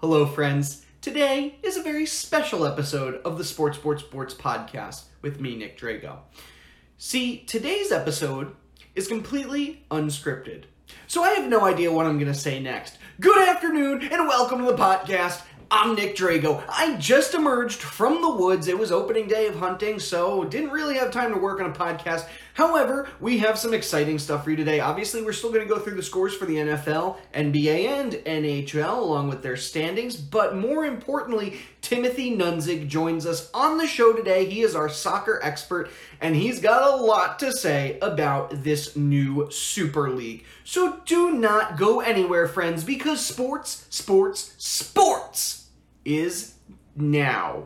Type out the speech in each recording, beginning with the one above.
Hello, friends. Today is a very special episode of the Sports Sports Sports podcast with me, Nick Drago. See, today's episode is completely unscripted. So I have no idea what I'm going to say next. Good afternoon and welcome to the podcast. I'm Nick Drago. I just emerged from the woods. It was opening day of hunting, so didn't really have time to work on a podcast. However, we have some exciting stuff for you today. Obviously, we're still going to go through the scores for the NFL, NBA, and NHL along with their standings, but more importantly, Timothy Nunzig joins us on the show today. He is our soccer expert, and he's got a lot to say about this new Super League. So do not go anywhere, friends, because sports, sports, sports is now.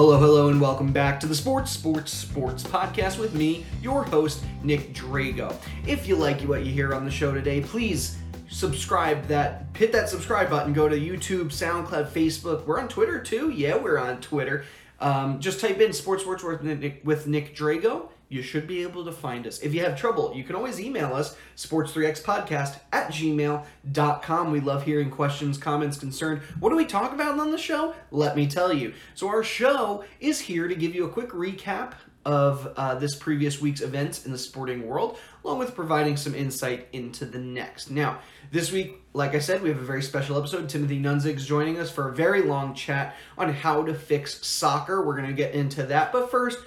Hello, hello, and welcome back to the Sports, Sports, Sports podcast with me, your host, Nick Drago. If you like what you hear on the show today, please subscribe that hit that subscribe button. Go to youtube soundcloud facebook. We're on twitter too. Yeah we're on twitter. Um, just type in sports sports with nick, with nick drago you should be able to find us if you have trouble you can always email us sports3xpodcast at gmail.com we love hearing questions comments concerned what do we talk about on the show let me tell you so our show is here to give you a quick recap of uh, this previous week's events in the sporting world, along with providing some insight into the next. Now, this week, like I said, we have a very special episode. Timothy Nunzig's joining us for a very long chat on how to fix soccer. We're going to get into that, but first,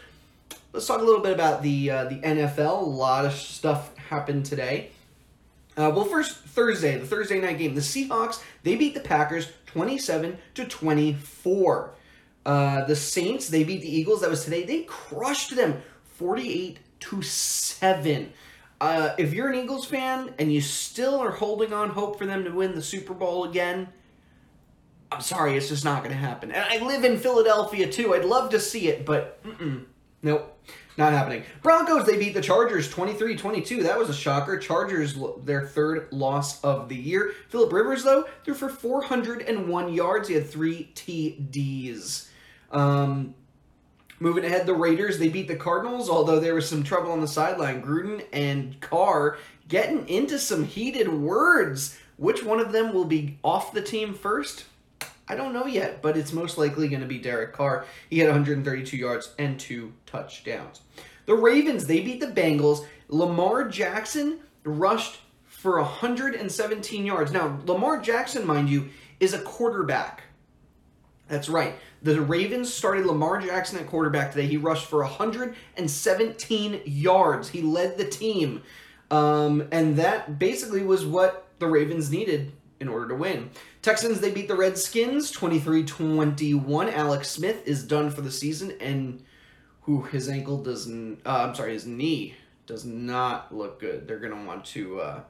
let's talk a little bit about the uh, the NFL. A lot of stuff happened today. Uh, well, first Thursday, the Thursday night game, the Seahawks they beat the Packers twenty-seven to twenty-four. Uh, the Saints, they beat the Eagles. That was today. They crushed them 48 to 7. Uh, if you're an Eagles fan and you still are holding on hope for them to win the Super Bowl again, I'm sorry, it's just not going to happen. And I live in Philadelphia too. I'd love to see it, but nope, not happening. Broncos, they beat the Chargers 23 22. That was a shocker. Chargers, their third loss of the year. Philip Rivers, though, threw for 401 yards. He had three TDs. Um, moving ahead, the Raiders they beat the Cardinals, although there was some trouble on the sideline. Gruden and Carr getting into some heated words. Which one of them will be off the team first? I don't know yet, but it's most likely going to be Derek Carr. He had 132 yards and two touchdowns. The Ravens, they beat the Bengals. Lamar Jackson rushed for 117 yards. Now, Lamar Jackson, mind you, is a quarterback. That's right. The Ravens started Lamar Jackson at quarterback today. He rushed for 117 yards. He led the team. Um, and that basically was what the Ravens needed in order to win. Texans, they beat the Redskins 23 21. Alex Smith is done for the season, and who his ankle doesn't, uh, I'm sorry, his knee does not look good. They're going to want to, uh,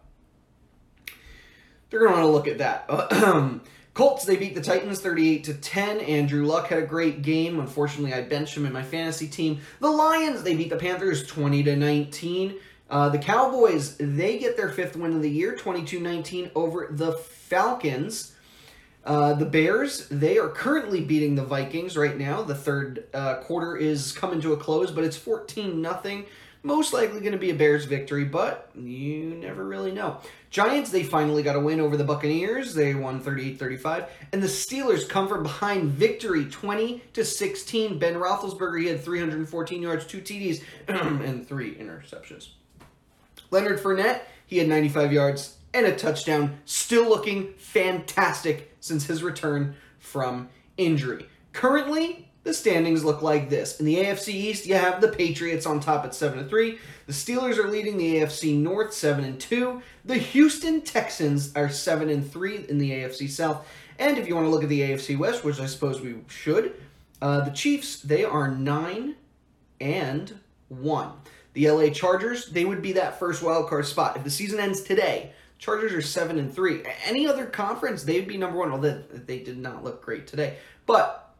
they're going to want to look at that. Colts, they beat the Titans 38 to 10. Andrew Luck had a great game. Unfortunately, I benched him in my fantasy team. The Lions, they beat the Panthers 20 to 19. Uh, the Cowboys, they get their fifth win of the year, 22-19 over the Falcons. Uh, the Bears, they are currently beating the Vikings right now. The third uh, quarter is coming to a close, but it's 14 nothing. Most likely going to be a Bears victory, but you never really know. Giants, they finally got a win over the Buccaneers. They won 38-35. And the Steelers come from behind victory 20 to 16. Ben Roethlisberger, he had 314 yards, two TDs, and three interceptions. Leonard Fournette, he had 95 yards and a touchdown, still looking fantastic since his return from injury. Currently, the standings look like this. In the AFC East, you have the Patriots on top at 7 3. The Steelers are leading the AFC North 7 and 2. The Houston Texans are 7 and 3 in the AFC South. And if you want to look at the AFC West, which I suppose we should, uh, the Chiefs, they are 9 and 1. The LA Chargers, they would be that first wild card spot. If the season ends today, Chargers are 7 and 3. Any other conference, they'd be number 1. Well, they, did not look great today. But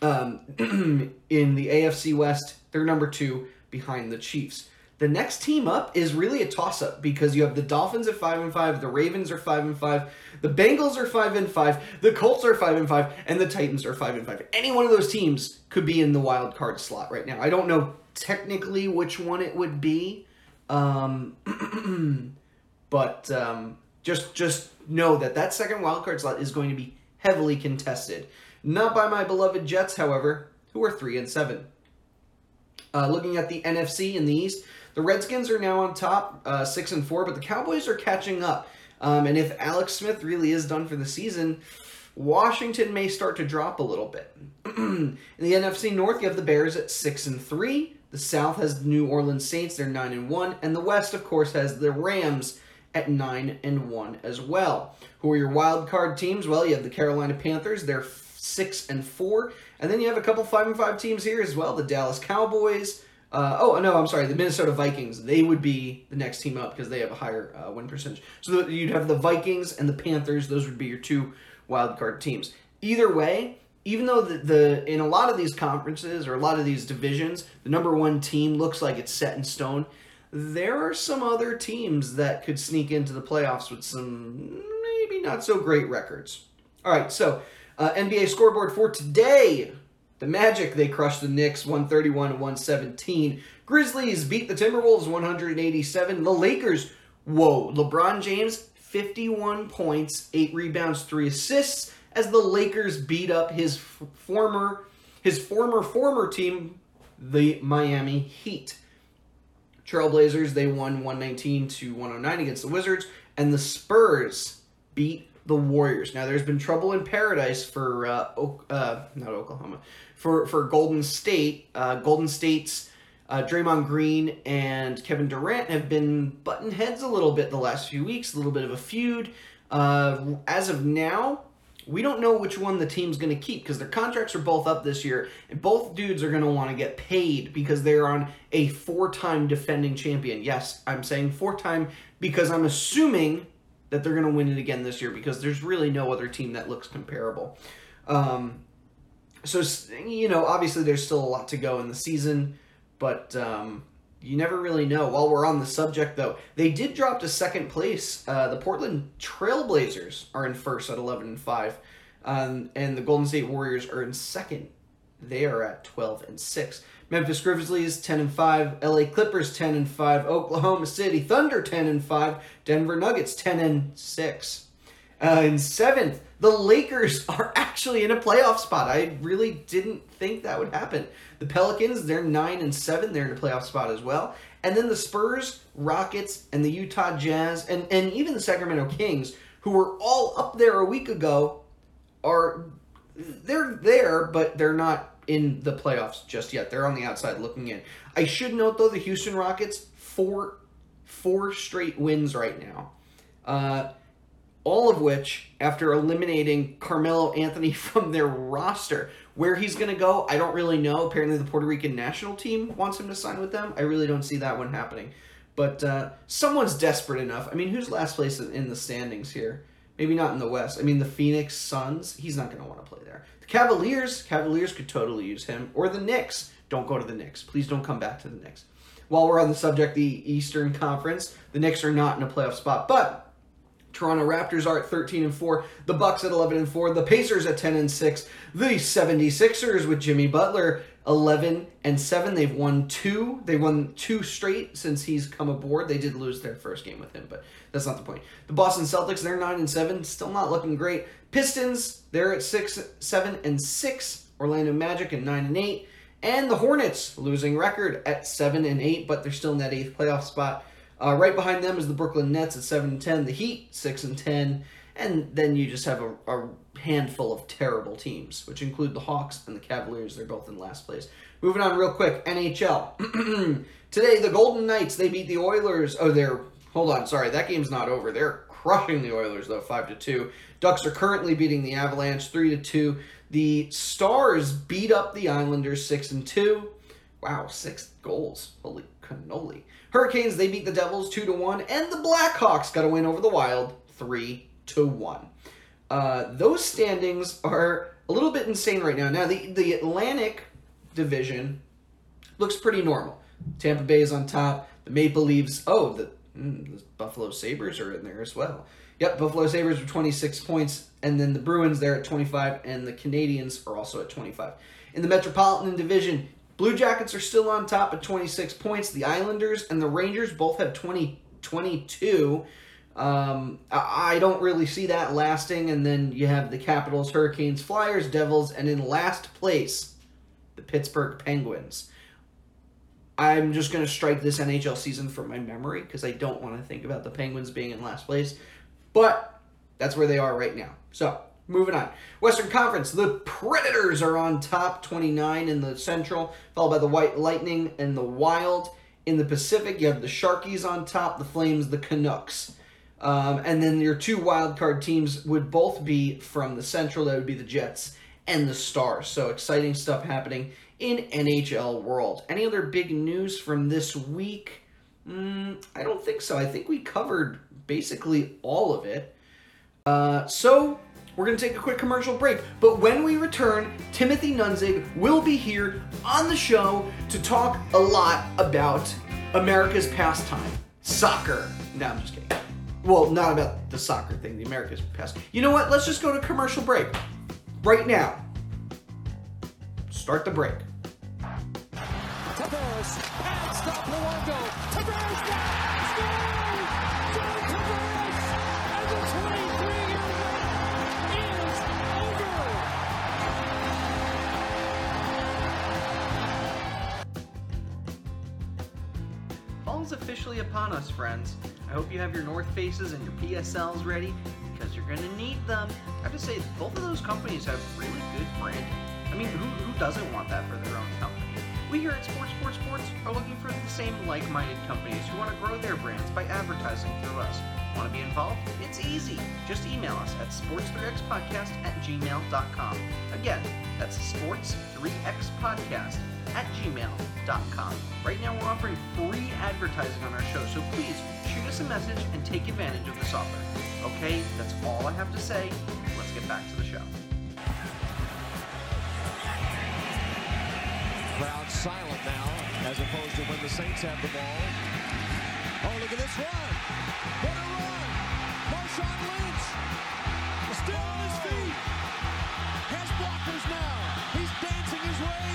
um, in the AFC West, they're number two behind the Chiefs. The next team up is really a toss up because you have the Dolphins at five and five, the Ravens are five and five, the Bengals are five and five, the Colts are five and five, and the Titans are five and five. Any one of those teams could be in the wild card slot right now. I don't know technically which one it would be, um, but um, just just know that that second wild card slot is going to be heavily contested. Not by my beloved Jets, however, who are three and seven. Uh, looking at the NFC in the East, the Redskins are now on top, uh, six and four, but the Cowboys are catching up. Um, and if Alex Smith really is done for the season, Washington may start to drop a little bit. in the NFC North, you have the Bears at six and three. The South has the New Orleans Saints; they're nine and one, and the West, of course, has the Rams at nine and one as well. Who are your wild card teams? Well, you have the Carolina Panthers; they're six and four, and then you have a couple five and five teams here as well. The Dallas Cowboys. Uh, oh no, I'm sorry. The Minnesota Vikings. They would be the next team up because they have a higher uh, win percentage. So you'd have the Vikings and the Panthers. Those would be your two wild card teams. Either way, even though the, the in a lot of these conferences or a lot of these divisions, the number one team looks like it's set in stone. There are some other teams that could sneak into the playoffs with some maybe not so great records. All right, so uh, NBA scoreboard for today. The Magic, they crushed the Knicks 131 to 117. Grizzlies beat the Timberwolves 187. The Lakers, whoa, LeBron James, 51 points, 8 rebounds, 3 assists as the Lakers beat up his f- former his former former team, the Miami Heat. Trailblazers, they won 119 to 109 against the Wizards, and the Spurs beat the Warriors. Now, there's been trouble in paradise for uh, uh, not Oklahoma, for for Golden State. Uh, Golden State's uh, Draymond Green and Kevin Durant have been button heads a little bit the last few weeks. A little bit of a feud. Uh, as of now, we don't know which one the team's going to keep because their contracts are both up this year, and both dudes are going to want to get paid because they're on a four-time defending champion. Yes, I'm saying four-time because I'm assuming that they're going to win it again this year because there's really no other team that looks comparable. Um, so you know, obviously there's still a lot to go in the season, but um, you never really know. While we're on the subject, though, they did drop to second place. Uh, the Portland Trailblazers are in first at 11 and five, um, and the Golden State Warriors are in second. They are at 12 and six. Memphis Grizzlies 10 and 5, LA Clippers 10 and 5, Oklahoma City Thunder 10 and 5, Denver Nuggets 10 and 6. Uh, in seventh, the Lakers are actually in a playoff spot. I really didn't think that would happen. The Pelicans, they're 9 and 7, they're in a playoff spot as well. And then the Spurs, Rockets, and the Utah Jazz, and, and even the Sacramento Kings, who were all up there a week ago, are they're there, but they're not in the playoffs just yet. They're on the outside looking in. I should note though the Houston Rockets four four straight wins right now. Uh, of which after eliminating Carmelo Anthony from their roster. Where he's going to go, I don't really know. Apparently, the Puerto Rican national team wants him to sign with them. I really don't see that one happening. But uh, someone's desperate enough. I mean, who's last place in the standings here? Maybe not in the West. I mean, the Phoenix Suns, he's not going to want to play there. The Cavaliers, Cavaliers could totally use him. Or the Knicks. Don't go to the Knicks. Please don't come back to the Knicks. While we're on the subject, the Eastern Conference, the Knicks are not in a playoff spot, but Toronto Raptors are at 13 and 4, the Bucks at 11 and 4, the Pacers at 10 and 6, the 76ers with Jimmy Butler 11 and 7. They've won two. They won two straight since he's come aboard. They did lose their first game with him, but that's not the point. The Boston Celtics, they're 9 and 7, still not looking great. Pistons, they're at 6 7 and 6. Orlando Magic at 9 and 8. And the Hornets, losing record at 7 and 8, but they're still in that eighth playoff spot. Uh, right behind them is the Brooklyn Nets at 7 and 10. The Heat, 6 and 10. And then you just have a, a handful of terrible teams, which include the Hawks and the Cavaliers. They're both in last place. Moving on real quick, NHL. Today, the Golden Knights, they beat the Oilers. Oh, they're, hold on, sorry, that game's not over. They're crushing the Oilers, though, 5 to 2. Ducks are currently beating the Avalanche 3 to 2. The Stars beat up the Islanders 6 and 2. Wow, six goals. Holy cannoli. Hurricanes, they beat the Devils 2 to 1. And the Blackhawks got a win over the Wild 3 to 1. Uh, those standings are a little bit insane right now. Now, the, the Atlantic division looks pretty normal. Tampa Bay is on top. The Maple Leafs, oh, the, mm, the Buffalo Sabres are in there as well. Yep, Buffalo Sabres are 26 points, and then the Bruins there at 25, and the Canadiens are also at 25. In the Metropolitan Division, Blue Jackets are still on top at 26 points. The Islanders and the Rangers both have 20, 22. Um, I I don't really see that lasting. And then you have the Capitals, Hurricanes, Flyers, Devils, and in last place, the Pittsburgh Penguins. I'm just going to strike this NHL season from my memory because I don't want to think about the Penguins being in last place. But that's where they are right now. So, moving on. Western Conference, the Predators are on top, 29 in the Central, followed by the White Lightning and the Wild. In the Pacific, you have the Sharkies on top, the Flames, the Canucks. Um, and then your two wild card teams would both be from the Central. That would be the Jets and the Stars. So exciting stuff happening in NHL world. Any other big news from this week? Mm, I don't think so. I think we covered basically all of it. Uh, so we're going to take a quick commercial break. But when we return, Timothy Nunzig will be here on the show to talk a lot about America's pastime, soccer. No, I'm just kidding. Well, not about the soccer thing, the America's pastime. You know what? Let's just go to commercial break right now. Start the break. Tavares, and stop Luongo. Tavares officially upon us, friends. I hope you have your North Faces and your PSLs ready because you're going to need them. I have to say, both of those companies have really good branding. I mean, who, who doesn't want that for their own company? We here at Sports Sports Sports are looking for the same like minded companies who want to grow their brands by advertising through us. Want to be involved? It's easy. Just email us at sports3xpodcast at gmail.com. Again, that's sports3xpodcast at gmail.com. Right now, we're offering free advertising on our show, so please shoot us a message and take advantage of this offer. Okay, that's all I have to say. Let's get back to the show. Crowd silent now, as opposed to when the Saints have the ball. Oh, look at this run. What a run. Marshawn Lynch. Still on his feet. Has blockers now. He's dancing his way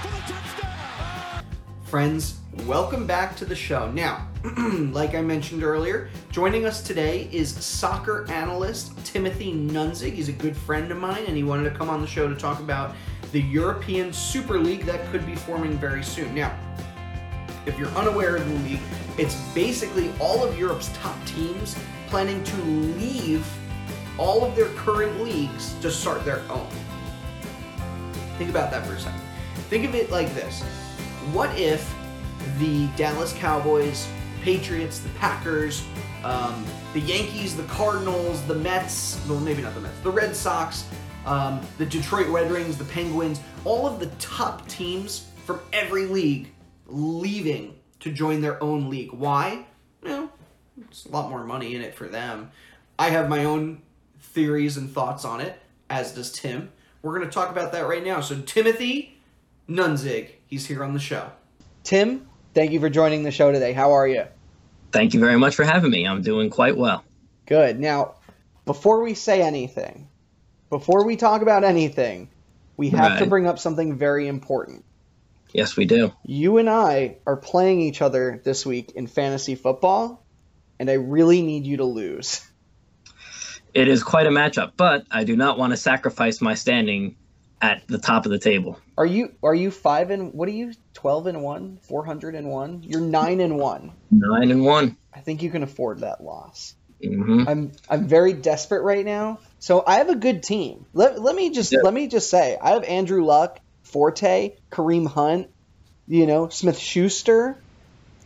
for the touchdown. Friends, welcome back to the show. Now, like I mentioned earlier, joining us today is soccer analyst Timothy Nunzig. He's a good friend of mine, and he wanted to come on the show to talk about the European Super League that could be forming very soon. Now, if you're unaware of the league, it's basically all of Europe's top teams planning to leave all of their current leagues to start their own. Think about that for a second. Think of it like this What if the Dallas Cowboys, Patriots, the Packers, um, the Yankees, the Cardinals, the Mets, well, maybe not the Mets, the Red Sox, um, the Detroit Red Wings, the Penguins, all of the top teams from every league leaving to join their own league. Why? Well, it's a lot more money in it for them. I have my own theories and thoughts on it, as does Tim. We're going to talk about that right now. So, Timothy Nunzig, he's here on the show. Tim, thank you for joining the show today. How are you? Thank you very much for having me. I'm doing quite well. Good. Now, before we say anything, before we talk about anything, we have to bring up something very important. Yes, we do. You and I are playing each other this week in fantasy football, and I really need you to lose. It is quite a matchup, but I do not want to sacrifice my standing at the top of the table. Are you are you five and what are you twelve and one, four hundred and one? You're nine and one. Nine and one. I think you can afford that loss. hmm I'm I'm very desperate right now. So I have a good team. Let, let me just Yeah. let me just say I have Andrew Luck, Forte, Kareem Hunt, you know Smith Schuster,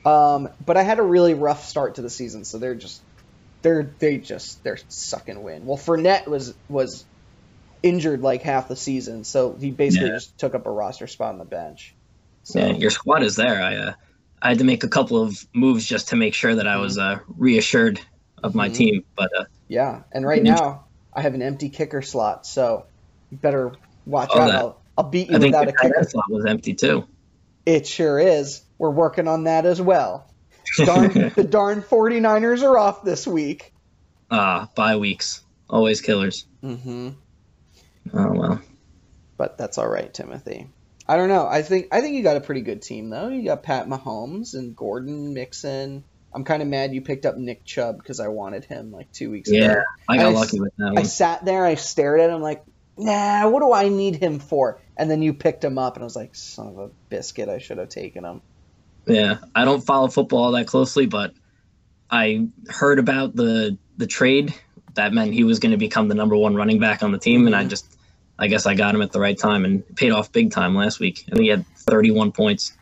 um, but I had a really rough start to the season, so they're just they're they just they're sucking win. Well, Fournette was was injured like half the season, so he basically Yeah. just took up a roster spot on the bench. So, Yeah, your squad is there. I uh, I had to make a couple of moves just to make sure that I was uh, reassured of my Mhm. team. But uh, Yeah, and right now I have an empty kicker slot, so you better watch Oh, out. I'll, I'll beat you I without a kicker. slot was empty too. It sure is. we're working on that as well. Darn, the darn 49ers are off this week. Ah, bye weeks. Always killers. Mm-hmm. Oh well. But that's all right, Timothy. I don't know. I think I think you got a pretty good team though. You got Pat Mahomes and Gordon Mixon. I'm kind of mad you picked up Nick Chubb because I wanted him like two weeks Yeah, ago. I got I lucky with that one. I sat there, I stared at him like, nah, what do I need him for? And then you picked him up, and I was like, son of a biscuit, I should have taken him. Yeah, I don't follow football all that closely, but I heard about the the trade. That meant he was going to become the number one running back on the team, and I Mhm. just, I guess I got him at the right time and paid off big time last week. I think he had 31 points.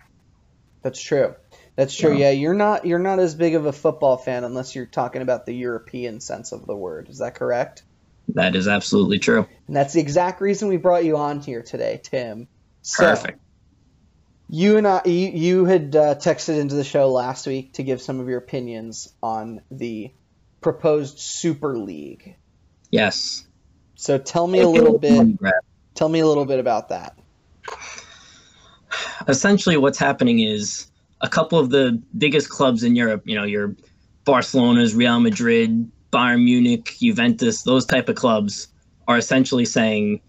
That's true. That's true. Yeah. Yeah, you're not you're not as big of a football fan unless you're talking about the European sense of the word. Is that correct? That is absolutely true. And that's the exact reason we brought you on here today, Tim. So, Perfect. You and I, you, you had uh, texted into the show last week to give some of your opinions on the proposed Super League. Yes. So tell me a little bit. Tell me a little bit about that. essentially what's happening is a couple of the biggest clubs in Europe, you know, your Barcelona's, Real Madrid, Bayern Munich, Juventus, those type of clubs are essentially saying,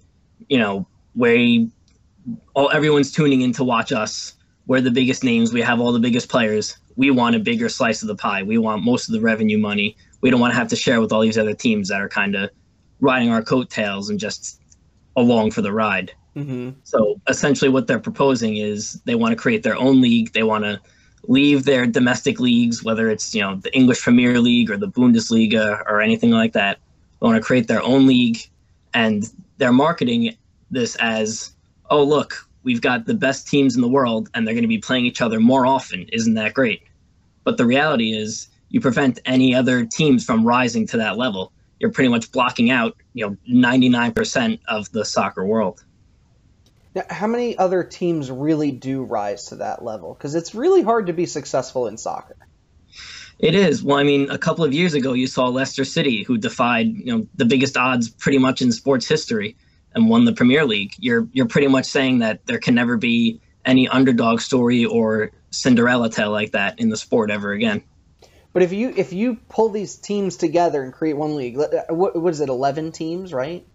you know, we all everyone's tuning in to watch us. We're the biggest names, we have all the biggest players. We want a bigger slice of the pie. We want most of the revenue money. We don't want to have to share with all these other teams that are kind of riding our coattails and just along for the ride. Mm-hmm. So essentially, what they're proposing is they want to create their own league. They want to leave their domestic leagues, whether it's you know the English Premier League or the Bundesliga or anything like that. They want to create their own league, and they're marketing this as, oh look, we've got the best teams in the world, and they're going to be playing each other more often. Isn't that great? But the reality is, you prevent any other teams from rising to that level. You're pretty much blocking out, you know, 99% of the soccer world. Now, how many other teams really do rise to that level? Because it's really hard to be successful in soccer. It is. Well, I mean, a couple of years ago, you saw Leicester City, who defied you know the biggest odds pretty much in sports history, and won the Premier League. You're you're pretty much saying that there can never be any underdog story or Cinderella tale like that in the sport ever again. But if you if you pull these teams together and create one league, uh, what, what is it? Eleven teams, right?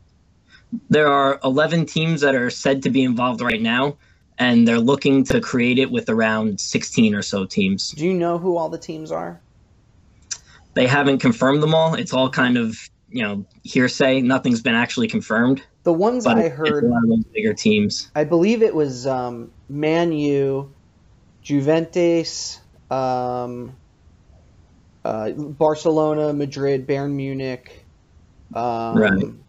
There are 11 teams that are said to be involved right now, and they're looking to create it with around 16 or so teams. Do you know who all the teams are? They haven't confirmed them all. It's all kind of you know hearsay. Nothing's been actually confirmed. The ones I heard, a lot of those bigger teams. I believe it was um, Man U, Juventus, um, uh, Barcelona, Madrid, Bayern Munich, um, Right.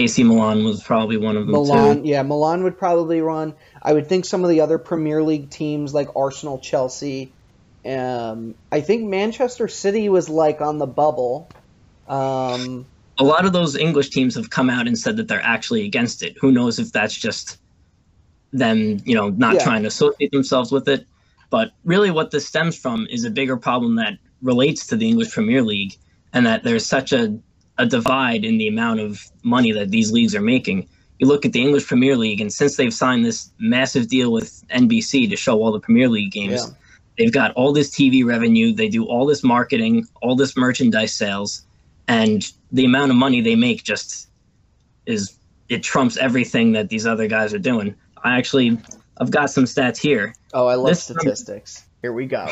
AC Milan was probably one of them Milan. too. Yeah, Milan would probably run. I would think some of the other Premier League teams like Arsenal, Chelsea. Um, I think Manchester City was like on the bubble. Um, A lot of those English teams have come out and said that they're actually against it. Who knows if that's just them, you know, not Yeah. trying to associate themselves with it. But really, what this stems from is a bigger problem that relates to the English Premier League, and that there's such a, a divide in the amount of money that these leagues are making. You look at the English Premier League, and since they've signed this massive deal with NBC to show all the Premier League games, Yeah. they've got all this TV revenue, they do all this marketing, all this merchandise sales, and the amount of money they make just is it trumps everything that these other guys are doing. I actually I've got some stats here. oh, I love This- statistics. Here we go.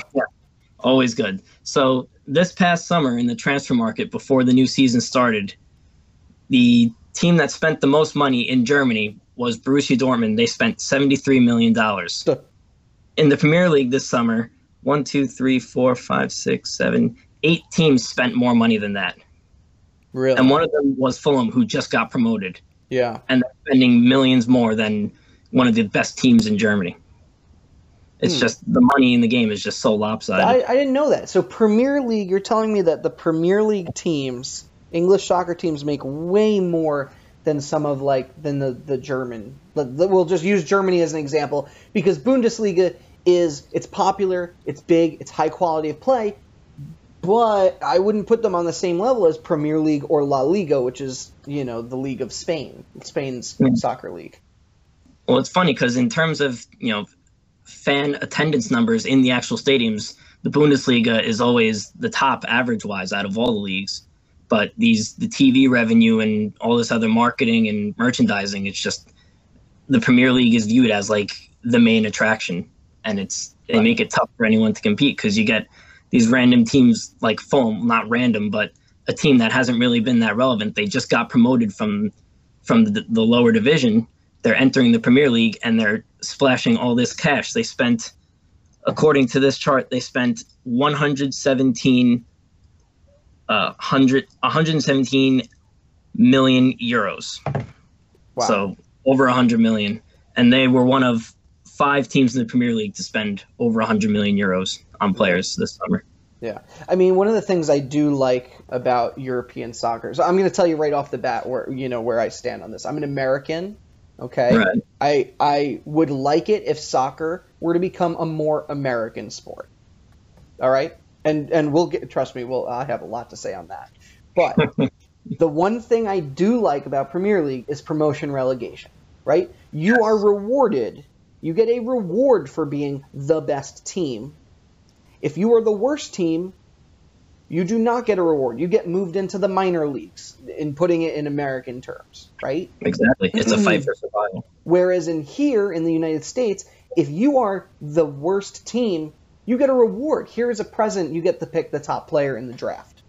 Always good. So this past summer in the transfer market before the new season started, the team that spent the most money in Germany was Borussia Dortmund. They spent $73 million. In the Premier League this summer, one, two, three, four, five, six, seven, eight teams spent more money than that. Really? And one of them was Fulham, who just got promoted. yeah. and they're spending millions more than one of the best teams in Germany. It's Hmm. just the money in the game is just so lopsided. I, I didn't know that. So Premier League, you're telling me that the Premier League teams, English soccer teams, make way more than some of like than the the German. We'll just use Germany as an example because Bundesliga is it's popular, it's big, it's high quality of play, but I wouldn't put them on the same level as Premier League or La Liga, which is you know the league of Spain, Spain's Hmm. soccer league. well, it's funny because in terms of you know fan attendance numbers in the actual stadiums, the Bundesliga is always the top average wise out of all the leagues. But these the TV revenue and all this other marketing and merchandising, it's just the Premier League is viewed as like the main attraction, and it's they Right. make it tough for anyone to compete because you get these random teams like Fulham, not random, but a team that hasn't really been that relevant. They just got promoted from from the, the lower division. They're entering the Premier League and they're splashing all this cash. They spent, according to this chart, they spent 117 uh, 100, 117 million euros. Wow. So over 100 million. And they were one of five teams in the Premier League to spend over 100 million euros on players this summer. Yeah. I mean, one of the things I do like about European soccer. So I'm going to tell you right off the bat where you know where I stand on this. I'm an American, okay? Right. I I would like it if soccer were to become a more American sport. All right? And and we'll get trust me, we'll I have a lot to say on that. But the one thing I do like about Premier League is promotion relegation, right? You are rewarded. You get a reward for being the best team. If you are the worst team, you do not get a reward. You get moved into the minor leagues in putting it in American terms, right? Exactly. It's a mm-hmm. fight for survival. Whereas in here in the United States, if you are the worst team, you get a reward. Here is a present. You get to pick the top player in the draft,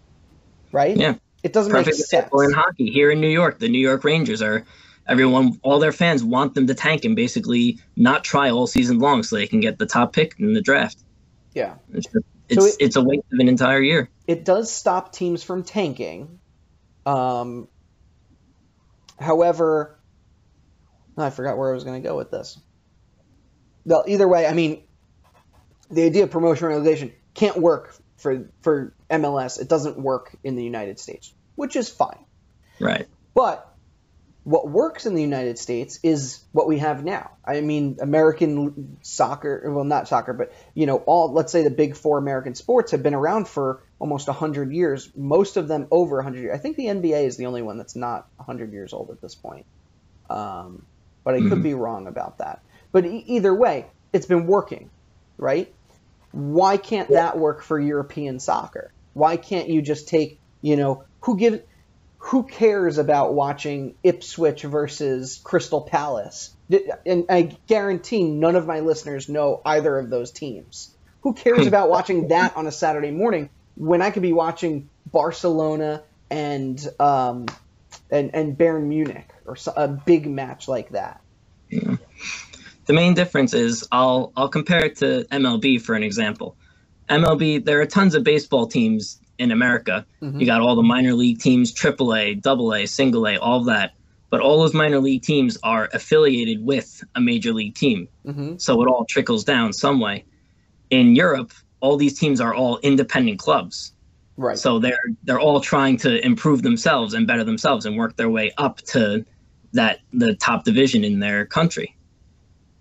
right? Yeah. It doesn't Perfect make sense. example in hockey. Here in New York, the New York Rangers are everyone all their fans want them to tank and basically not try all season long so they can get the top pick in the draft. Yeah. It's just, it's, it- it's a waste of an entire year. it does stop teams from tanking. Um, however, I forgot where I was going to go with this. Well, either way, I mean, the idea of promotion relegation can't work for for MLS. It doesn't work in the United States, which is fine. Right. But what works in the United States is what we have now. I mean, American soccer, well, not soccer, but you know, all let's say the big four American sports have been around for almost 100 years. Most of them over 100 years. I think the NBA is the only one that's not 100 years old at this point. Um, but I could be wrong about that. But e- either way, it's been working, right? Why can't that work for European soccer? Why can't you just take, you know, who gives who cares about watching Ipswich versus Crystal Palace? And I guarantee none of my listeners know either of those teams. Who cares about watching that on a Saturday morning when I could be watching Barcelona and um, and and Bayern Munich or a big match like that? Yeah. The main difference is I'll I'll compare it to MLB for an example. MLB, there are tons of baseball teams in America. Mm-hmm. You got all the minor league teams, AAA, AA, single A, all of that. But all those minor league teams are affiliated with a major league team. Mm-hmm. So it all trickles down some way. In Europe, all these teams are all independent clubs. Right. So they're they're all trying to improve themselves and better themselves and work their way up to that the top division in their country.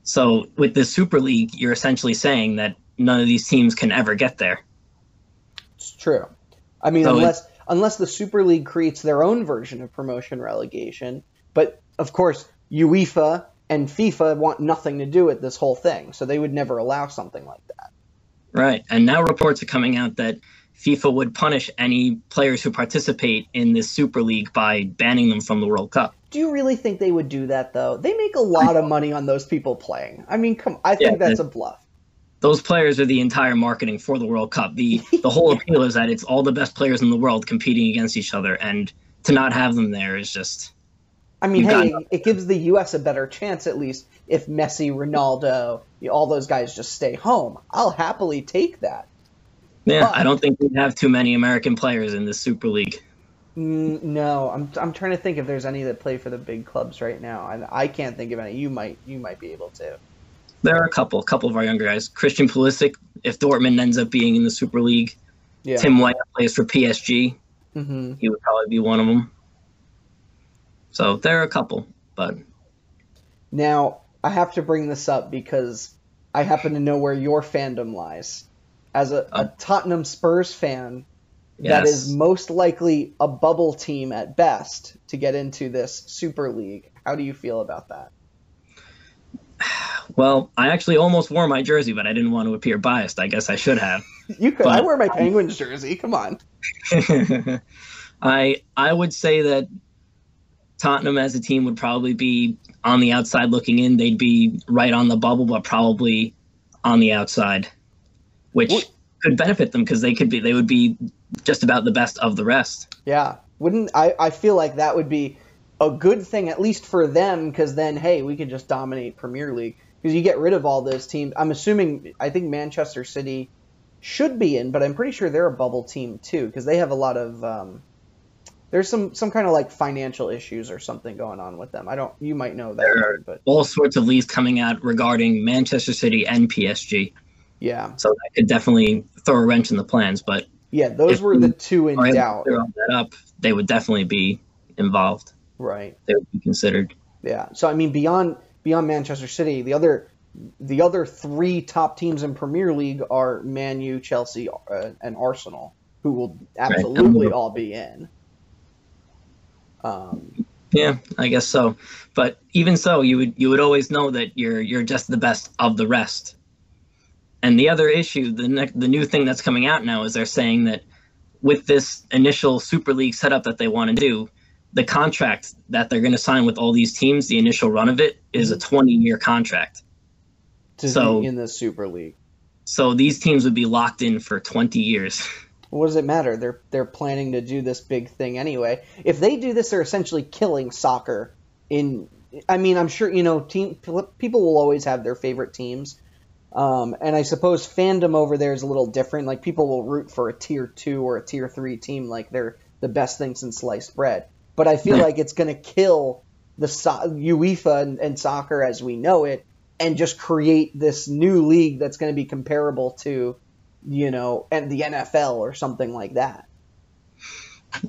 So with the Super League, you're essentially saying that none of these teams can ever get there. It's true. I mean, So it- unless unless the Super League creates their own version of promotion relegation, but of course UEFA and FIFA want nothing to do with this whole thing, so they would never allow something like that. Right. And now reports are coming out that FIFA would punish any players who participate in this Super League by banning them from the World Cup. Do you really think they would do that though? They make a lot of money on those people playing. I mean, come, I think Yeah, that's a bluff. Those players are the entire marketing for the World Cup. The the whole appeal is that it's all the best players in the world competing against each other and to not have them there is just I mean, hey, it gives the U.S. a better chance at least if Messi, Ronaldo, all those guys just stay home. I'll happily take that. Yeah, But- I don't think we have too many American players in the Super League. No, I'm, I'm trying to think if there's any that play for the big clubs right now, and I can't think of any. You might you might be able to. There are a couple, a couple of our younger guys. Christian Pulisic, if Dortmund ends up being in the Super League. Yeah. Tim Weah plays for PSG. hmm He would probably be one of them. So there are a couple, but Now I have to bring this up because I happen to know where your fandom lies. As a, a Oh. Tottenham Spurs fan, that yes. is most likely a bubble team at best to get into this Super League. How do you feel about that? Well, I actually almost wore my jersey, but I didn't want to appear biased. I guess I should have. You could. I wear my Penguins jersey. Come on. I I would say that Tottenham as a team would probably be on the outside looking in. They'd be right on the bubble, but probably on the outside, which What- could benefit them because they could be they would be just about the best of the rest. Yeah. Wouldn't I? I feel like that would be a good thing at least for them because then hey, we could just dominate Premier League because you get rid of all those teams. I'm assuming. I think Manchester City should be in, but I'm pretty sure they're a bubble team too because they have a lot of. Um, there's some some kind of like financial issues or something going on with them. I don't. You might know that, There- but All sorts of leads coming out regarding Manchester City and PSG, yeah, so that could definitely throw a wrench in the plans. But yeah. Those were the two in are doubt, that up, they would definitely be involved. right? They would be considered. Yeah. So I mean, beyond beyond Manchester City, the other the other three top teams in Premier League are Man U, Chelsea, uh, and Arsenal, who will absolutely Liverpool. all be in. Um, Yeah, I guess so. But even so, you would you would always know that you're you're just the best of the rest. And the other issue, the ne- the new thing that's coming out now is they're saying that with this initial Super League setup that they want to do, the contract that they're going to sign with all these teams, the initial run of it is a 20 year contract. to So- be in the Super League. So these teams would be locked in for 20 years. What does it matter? They're they're planning to do this big thing anyway. If they do this, they're essentially killing soccer. In I mean, I'm sure you know, team people will always have their favorite teams, um, and I suppose fandom over there is a little different. Like people will root for a tier two or a tier three team, like they're the best thing since sliced bread. But I feel hmm. like it's going to kill the so- UEFA and, and soccer as we know it, and just create this new league that's going to be comparable to you know, and the NFL or something like that.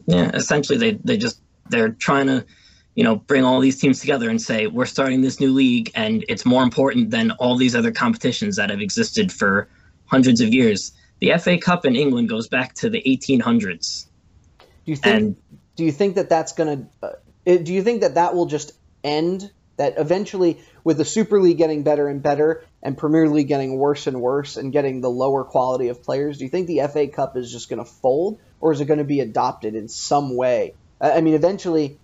Yeah, essentially they they just they're trying to, you know, bring all these teams together and say we're starting this new league and it's more important than all these other competitions that have existed for hundreds of years. The FA Cup in England goes back to the 1800s. Do you think? And do you think that that's gonna? Uh, do you think that that will just end? That eventually, with the Super League getting better and better, and Premier League getting worse and worse, and getting the lower quality of players, do you think the FA Cup is just going to fold, or is it going to be adopted in some way? I mean, eventually,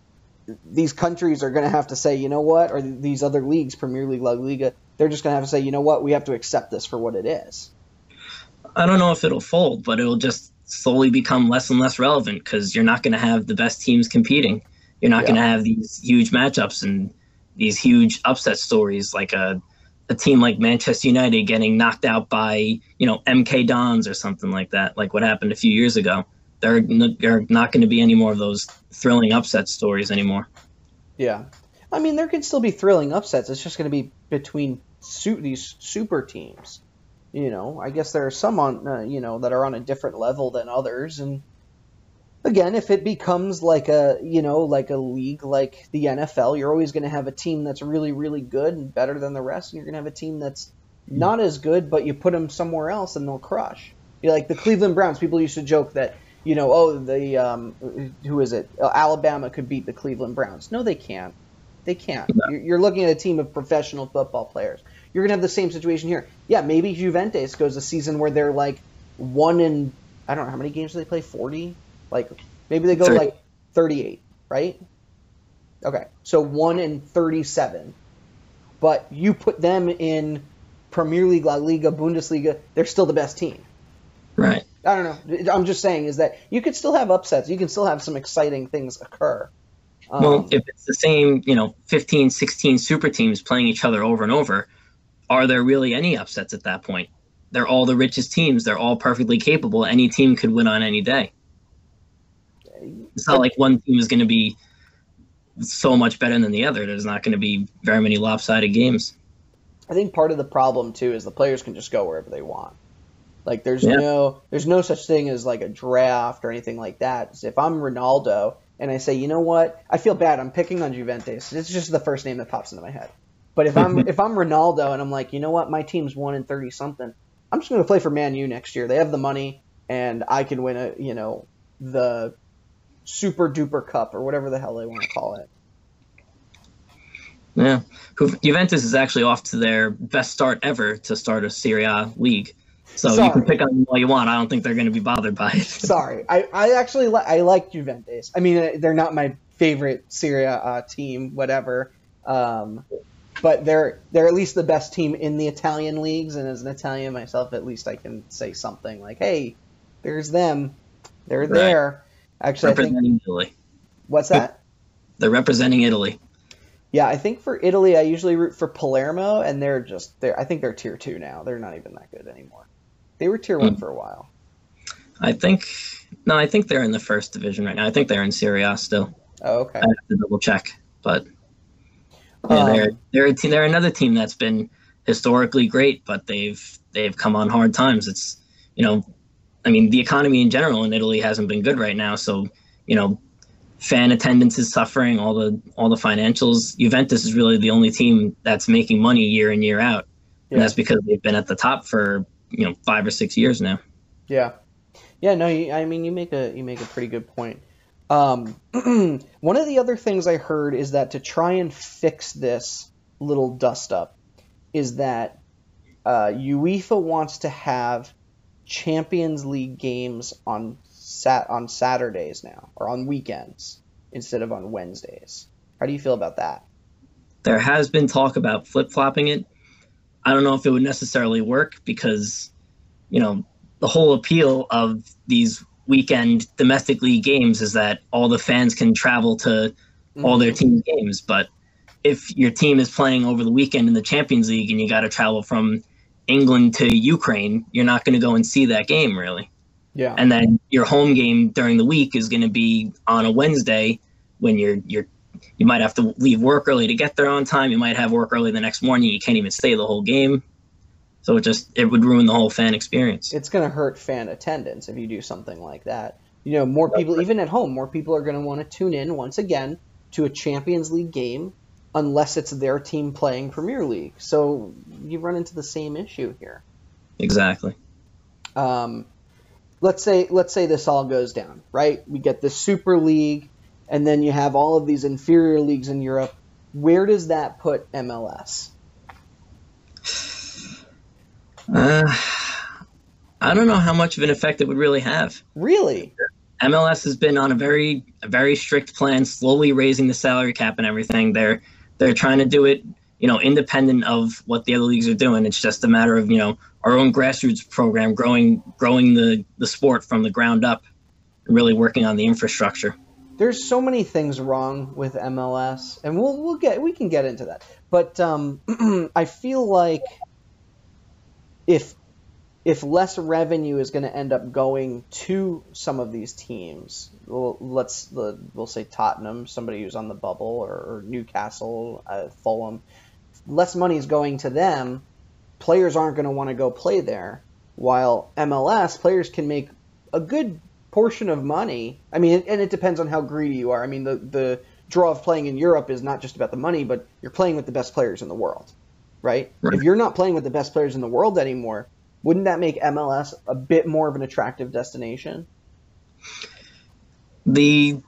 these countries are going to have to say, you know what, or these other leagues, Premier League, La Liga, they're just going to have to say, you know what, we have to accept this for what it is. I don't know if it'll fold, but it'll just slowly become less and less relevant because you're not going to have the best teams competing. You're not Yeah. going to have these huge matchups and these huge upset stories like a a team like Manchester United getting knocked out by you know MK Dons or something like that, like what happened a few years ago. There are, there are not going to be any more of those thrilling upset stories anymore. Yeah, I mean there could still be thrilling upsets. It's just going to be between su- these super teams. You know, I guess there are some on uh, you know that are on a different level than others, and again, if it becomes like a you know like a league like the NFL, you're always going to have a team that's really really good and better than the rest, and you're going to have a team that's not as good, but you put them somewhere else and they'll crush. You know, like the Cleveland Browns. People used to joke that you know, oh, the um, who is it? Uh, Alabama could beat the Cleveland Browns. No, they can't. They can't. You're, you're looking at a team of professional football players. You're gonna have the same situation here. Yeah, maybe Juventus goes a season where they're like one in I don't know how many games do they play? Forty? Like maybe they go 30. like thirty-eight, right? Okay, so one in thirty-seven. But you put them in Premier League, La Liga, Bundesliga, they're still the best team. Right. I don't know. I'm just saying is that you could still have upsets. You can still have some exciting things occur. Um, Well, if it's the same, you know, 15, 16 super teams playing each other over and over, are there really any upsets at that point? They're all the richest teams. They're all perfectly capable. Any team could win on any day. It's not like one team is going to be so much better than the other. There's not going to be very many lopsided games. I think part of the problem too is the players can just go wherever they want. Like there's Yeah. no there's no such thing as like a draft or anything like that. So if I'm Ronaldo and I say, you know what, I feel bad. I'm picking on Juventus. It's just the first name that pops into my head. But if I'm if I'm Ronaldo and I'm like, you know what, my team's one in thirty something, I'm just going to play for Man U next year. They have the money, and I can win a you know the super duper cup or whatever the hell they want to call it. Yeah, Juventus is actually off to their best start ever to start a Serie A league. So you can pick on them all you want. I don't think they're going to be bothered by it. Sorry, I, I actually li- I like Juventus. I mean, uh, they're not my favorite Serie A team, whatever. Um, but they're they're at least the best team in the Italian leagues, and as an Italian myself, at least I can say something like, "Hey, there's them. They're Right. there." Actually, I think Italy. what's that? They're representing Italy. Yeah, I think for Italy, I usually root for Palermo, and they're just they're. I think they're tier two now. They're not even that good anymore. They were tier one Hmm. for a while. I think no, I think they're in the first division right now. I think they're in Serie A still. Oh, okay. I have to double check, but yeah, Um, they're they're a team, they're another team that's been historically great, but they've they've come on hard times. It's you know, I mean, the economy in general in Italy hasn't been good right now, so you know, fan attendance is suffering. All the all the financials. Juventus is really the only team that's making money year in year out, Yeah. and that's because they've been at the top for you know five or six years now. Yeah, yeah. No, you, I mean you make a you make a pretty good point. Um, one of the other things I heard is that to try and fix this little dust up is that uh, UEFA wants to have Champions League games on sat on Saturdays now or on weekends instead of on Wednesdays. How do you feel about that? there has been talk about flip flopping it. I don't know if it would necessarily work because, you know, the whole appeal of these weekend domestic league games is that all the fans can travel to all their mm-hmm. team games. But if your team is playing over the weekend in the Champions League and you got to travel from England to Ukraine, you're not going to go and see that game really. Yeah. And then your home game during the week is going to be on a Wednesday when you're you're you might have to leave work early to get there on time. You might have work early the next morning. You can't even stay the whole game. So it just it would ruin the whole fan experience. it's going to hurt fan attendance if you do something like that. You know, more people, even at home, more people are going to want to tune in once again to a Champions League game unless it's their team playing Premier League. So you run into the same issue here. Exactly. Um, let's say let's say this all goes down, right? We get the Super League, and then you have all of these inferior leagues in Europe. Where does that put MLS? Uh, I don't know how much of an effect it would really have. Really? MLS has been on a very a very strict plan, slowly raising the salary cap and everything. They're they're trying to do it, you know, independent of what the other leagues are doing. It's just a matter of you know our own grassroots program growing growing the the sport from the ground up, and really working on the infrastructure. there's so many things wrong with MLS, and we'll we'll get we can get into that. But um, I feel like if if less revenue is going to end up going to some of these teams, well, let's we'll say Tottenham, somebody who's on the bubble, or, or Newcastle, uh, Fulham, less money is going to them. Players aren't going to want to go play there. While MLS players can make a good portion of money. I mean, and it depends on how greedy you are. I mean, the the draw of playing in Europe is not just about the money, but you're playing with the best players in the world, right? Right. If you're not playing with the best players in the world anymore, wouldn't that make MLS a bit more of an attractive destination? the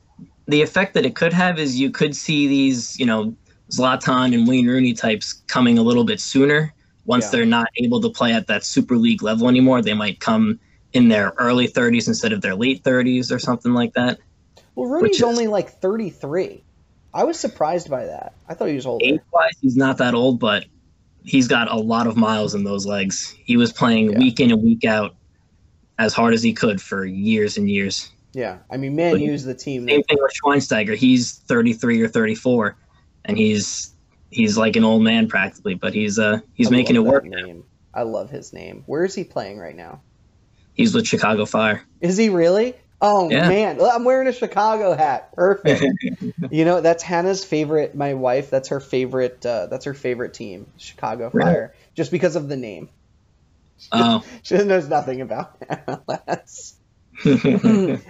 the effect that it could have is you could see these, you know, Zlatan and Wayne Rooney types coming a little bit sooner. Once Yeah. they're not able to play at that Super League level anymore, they might come in their early 30s instead of their late 30s or something like that. Well, Rooney's is- only like 33. I was surprised by that. I thought he was older. Age wise, he's not that old, but he's got a lot of miles in those legs. He was playing Yeah. week in and week out as hard as he could for years and years. Yeah, I mean, Man U's the team. Same thing with Schweinsteiger. He's 33 or 34, and he's he's like an old man practically, but he's uh he's I making it work. that now. Name. I love his name. Where is he playing right now? He's with Chicago Fire. Is he really? Oh Yeah. man, I'm wearing a Chicago hat. Perfect. you know, that's Hannah's favorite. My wife, that's her favorite. Uh, that's her favorite team, Chicago Really? Fire, just because of the name. Oh, She knows nothing about MLS.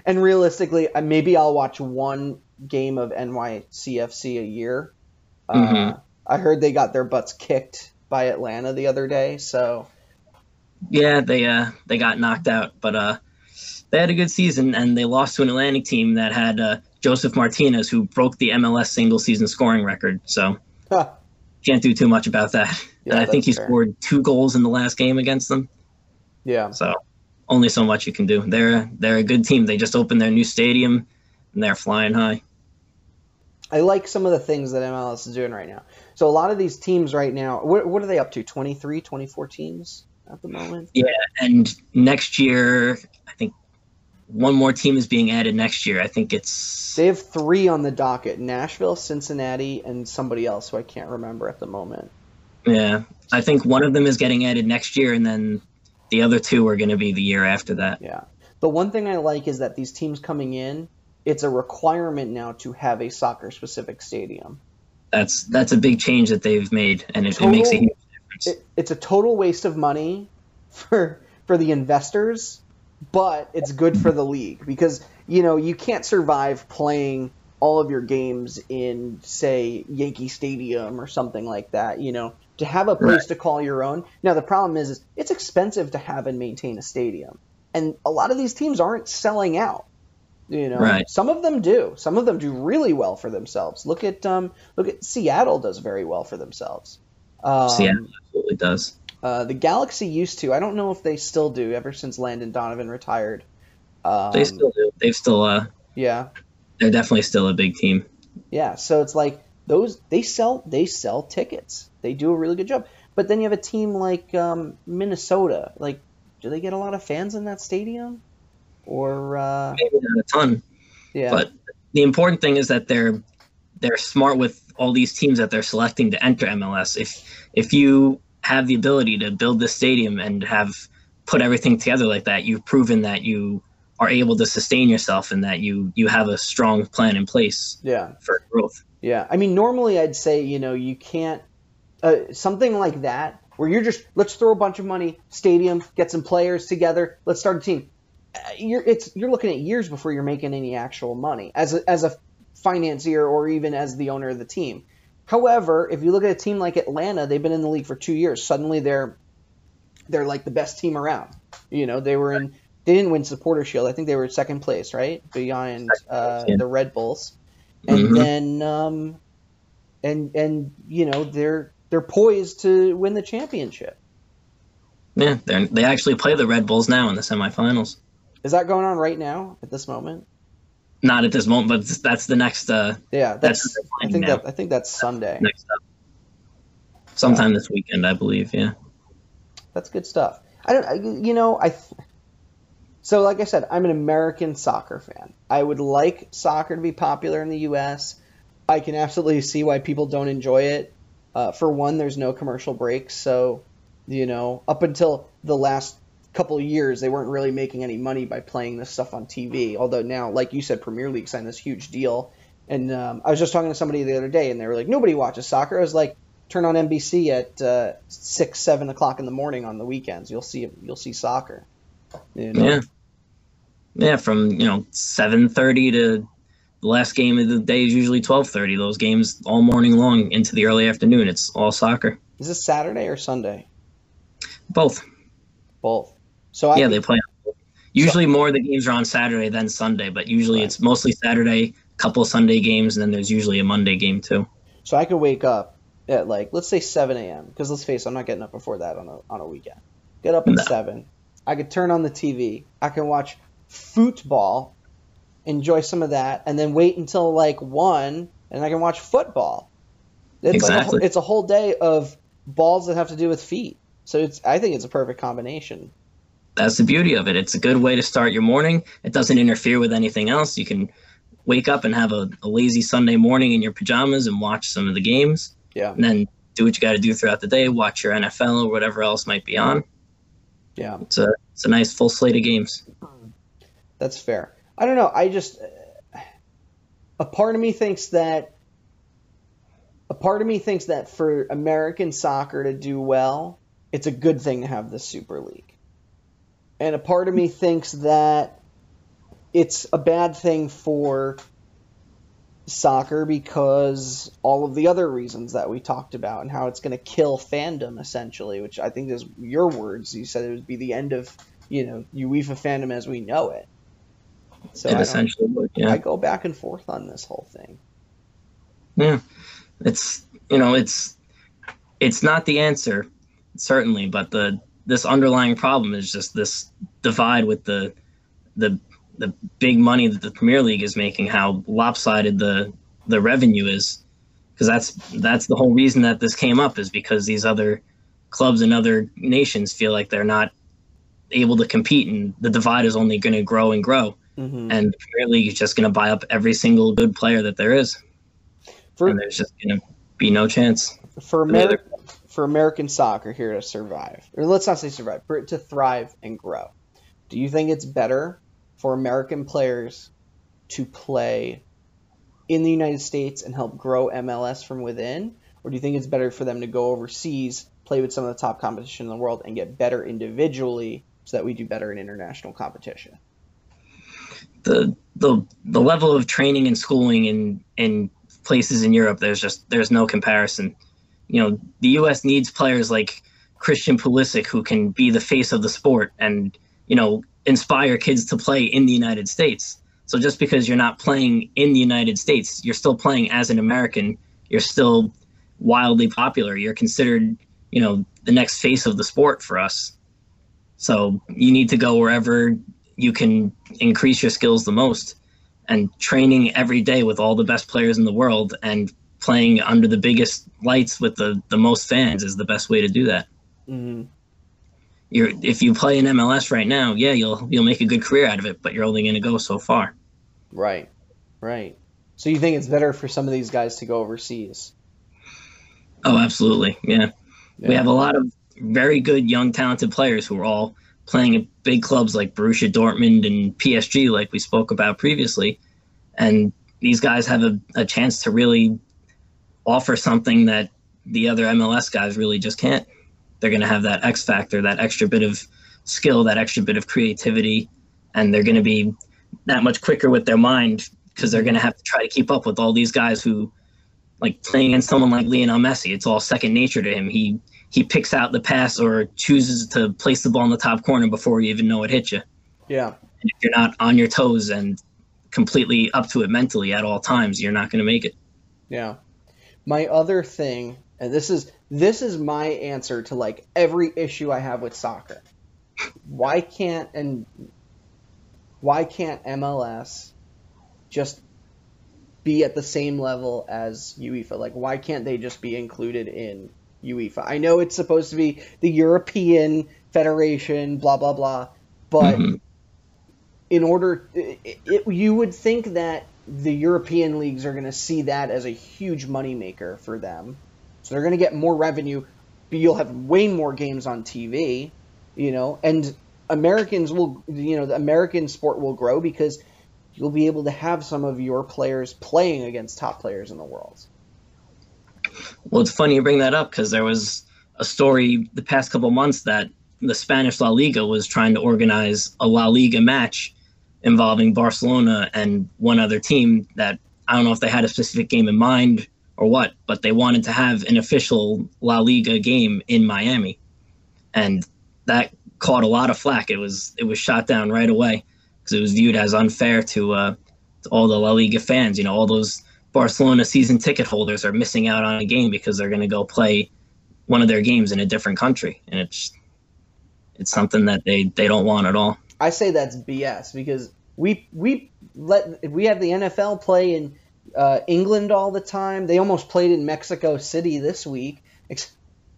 and realistically, uh, maybe I'll watch one game of NYCFC a year. Uh, Mhm. I heard they got their butts kicked by Atlanta the other day, so yeah, they uh they got knocked out, but uh they had a good season and they lost to an Atlantic team that had uh, Josef Martinez, who broke the MLS single season scoring record. So huh, can't do too much about that. Yeah, and I think he fair. scored two goals in the last game against them. Yeah. So only so much you can do. They're they're a good team. They just opened their new stadium and they're flying high. I like some of the things that MLS is doing right now. So a lot of these teams right now, what, what are they up to? 23, 24 teams at the moment? Yeah, and next year I think one more team is being added next year. I think it's They have three on the docket: Nashville, Cincinnati, and somebody else who I can't remember at the moment. yeah. I think one of them is getting added next year, and then the other two are going to be the year after that. Yeah. The one thing I like is that these teams coming in, it's a requirement now to have a soccer-specific stadium. That's that's a big change that they've made, and it, it makes a huge difference. It, it's a total waste of money for for the investors, but it's good for the league because you know you can't survive playing all of your games in say Yankee Stadium or something like that. You know, to have a place Right. to call your own. Now the problem is, is it's expensive to have and maintain a stadium, and a lot of these teams aren't selling out. You know, Right. some of them do. Some of them do really well for themselves. Look at um, look at Seattle does very well for themselves. Um, Seattle absolutely does. Uh, the Galaxy used to. I don't know if they still do. Ever since Landon Donovan retired. Um, They still do. They've still uh, Yeah, they're definitely still a big team. yeah. So it's like those they sell they sell tickets. They do a really good job. But then you have a team like um, Minnesota. Like, do they get a lot of fans in that stadium? Or uh, Maybe not a ton, yeah, but the important thing is that they're they're smart with all these teams that they're selecting to enter MLS. If if you have the ability to build this stadium and have put everything together like that, you've proven that you are able to sustain yourself and that you you have a strong plan in place yeah. for growth. Yeah, I mean, normally I'd say you know you can't uh, something like that where you're just let's throw a bunch of money, stadium, get some players together, let's start a team. Uh, You're it's you're looking at years before you're making any actual money as a, as a financier or even as the owner of the team. However, if you look at a team like Atlanta, they've been in the league for two years. Suddenly they're they're like the best team around. You know, they were in they didn't win Supporter Shield. I think they were second place, right, behind uh, the Red Bulls and Mhm. then um, and and you know they're they're poised to win the championship. Yeah, they they actually play the Red Bulls now in the semifinals. Is that going on right now at this moment? Not at this moment, but that's the next uh, Yeah, That's that's. I think now. that I think that's Sunday. next up. Sometime this weekend, I believe. Yeah. That's good stuff. I don't. I, you know, I. So, like I said, I'm an American soccer fan. I would like soccer to be popular in the U.S. I can absolutely see why people don't enjoy it. Uh, for one, there's no commercial breaks, so you know, up until the last couple of years, they weren't really making any money by playing this stuff on TV. Although now, like you said, Premier League signed this huge deal, and um, I was just talking to somebody the other day, and they were like, nobody watches soccer. I was like, turn on NBC at uh, six, seven o'clock in the morning on the weekends. You'll see you'll see soccer. You know? Yeah. Yeah, from you know seven thirty to the last game of the day is usually twelve thirty. Those games all morning long into the early afternoon. It's all soccer. Is this Saturday or Sunday? Both. Both. So I Yeah, they play. Usually more of the games are on Saturday than Sunday, but usually Right. it's mostly Saturday, couple Sunday games, and then there's usually a Monday game too. so I could wake up at like let's say seven a.m. Because let's face, it, I'm not getting up before that on a on a weekend. Get up at No. seven. I could turn on the TV. I can watch football, enjoy some of that, and then wait until like one, and I can watch football. It's like a, Exactly. whole- it's a whole day of balls that have to do with feet. So it's I think it's a perfect combination. That's the beauty of it. It's a good way to start your morning. It doesn't interfere with anything else. You can wake up and have a, a lazy Sunday morning in your pajamas and watch some of the games. Yeah. and then do what you got to do throughout the day. Watch your NFL or whatever else might be on. Yeah. It's a it's a nice full slate of games. That's fair. I don't know. I just a part of me thinks that a part of me thinks that for American soccer to do well, it's a good thing to have the Super League. And a part of me thinks that it's a bad thing for soccer because all of the other reasons that we talked about and how it's going to kill fandom essentially, which I think is your words. You said it would be the end of, you know, UEFA fandom as we know it. So it don't- essentially would. Yeah. I go back and forth on this whole thing. Yeah, it's you know it's it's not the answer, certainly, but the this underlying problem is just this divide with the the the big money that the Premier League is making, how lopsided the the revenue is, because that's that's the whole reason that this came up is because these other clubs in other nations feel like they're not able to compete, and the divide is only going to grow and grow, Mhm. and the Premier League is just going to buy up every single good player that there is, For and there's just going to be no chance. for American for American soccer here to survive, or let's not say survive, for it to thrive and grow. Do you think it's better for American players to play in the United States and help grow MLS from within, or do you think it's better for them to go overseas, play with some of the top competition in the world, and get better individually so that we do better in international competition? the the the level of training and schooling in in places in Europe, there's just there's no comparison. You know, the U.S. needs players like Christian Pulisic who can be the face of the sport and you know inspire kids to play in the United States. So just because you're not playing in the United States, you're still playing as an American. You're still wildly popular. You're considered, you know, the next face of the sport for us. So you need to go wherever you can increase your skills the most and training every day with all the best players in the world and playing under the biggest lights with the, the most fans is the best way to do that. Mm-hmm. You're if you play in MLS right now, yeah, you'll you'll make a good career out of it, but you're only going to go so far. Right, right. So you think it's better for some of these guys to go overseas? Oh, absolutely. Yeah. We have a lot of very good young talented players who are all playing at big clubs like Borussia Dortmund and PSG like we spoke about previously. And these guys have a, a chance to really offer something that the other MLS guys really just can't. They're going to have that X factor, that extra bit of skill, that extra bit of creativity, and they're going to be that much quicker with their mind because they're going to have to try to keep up with all these guys who like playing against someone like Lionel Messi, it's all second nature to him. He he picks out the pass or chooses to place the ball in the top corner before you even know it hit you. Yeah. And if you're not on your toes and completely up to it mentally at all times, you're not going to make it. Yeah. My other thing, and this is this is my answer to like every issue I have with soccer. Why can't and why can't MLS just be at the same level as UEFA? Like why can't they just be included in UEFA? I know it's supposed to be the European Federation, blah blah blah, but Mhm. in order it, it, you would think that the European leagues are going to see that as a huge moneymaker for them. So they're going to get more revenue, but you'll have way more games on TV, you know, and Americans will, you know, the American sport will grow because you'll be able to have some of your players playing against top players in the world. Well, it's funny you bring that up because there was a story the past couple months that the Spanish La Liga was trying to organize a La Liga match involving Barcelona and one other team that I don't know if they had a specific game in mind or what, but they wanted to have an official La Liga game in Miami. And that caught a lot of flack. It was it was shot down right away because it was viewed as unfair to, uh, to all the La Liga fans. You know, all those Barcelona season ticket holders are missing out on a game because they're going to go play one of their games in a different country, and it's it's something that they they don't want at all. I say that's BS because we we let we have the NFL play in uh, England all the time. They almost played in Mexico City this week.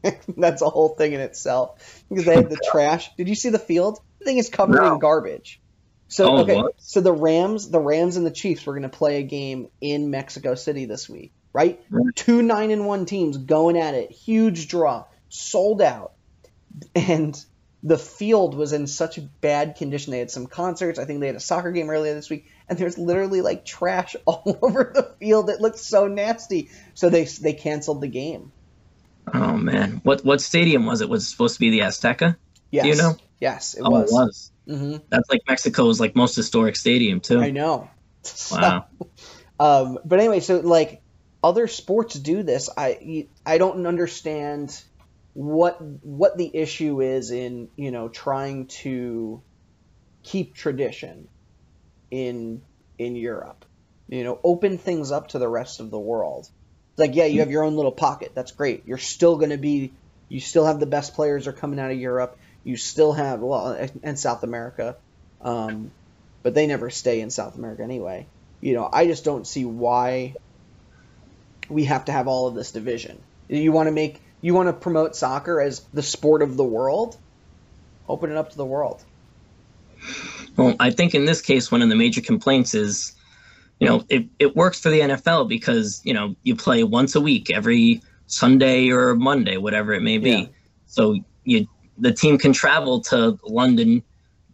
That's a whole thing in itself because they had the trash. Did you see the field? The thing is covered No. in garbage. So Oh, okay, what? so the Rams, the Rams and the Chiefs were going to play a game in Mexico City this week, right? Right. Two nine and one teams going at it, huge draw, sold out, and the field was in such bad condition. They had some concerts. I think they had a soccer game earlier this week, and there's literally like trash all over the field. It looked so nasty. So they they canceled the game. Oh man, what what stadium was it? Was it supposed to be the Azteca? Yes, you know? Yes, it oh, was. it was. hmm That's like Mexico's like most historic stadium too. I know. Wow. Um, but anyway, so like other sports do this. I I don't understand what what the issue is in you know trying to keep tradition in in Europe. You know, open things up to the rest of the world. like, yeah, you have your own little pocket. That's great. You're still going to be, you still have the best players are coming out of Europe. You still have, well, and South America. Um, but they never stay in South America anyway. You know, I just don't see why we have to have all of this division. You want to make, you want to promote soccer as the sport of the world? Open it up to the world. Well, I think in this case, one of the major complaints is, you know, it, it works for the NFL because, you know, you play once a week, every Sunday or Monday, whatever it may be. Yeah. So you the team can travel to London,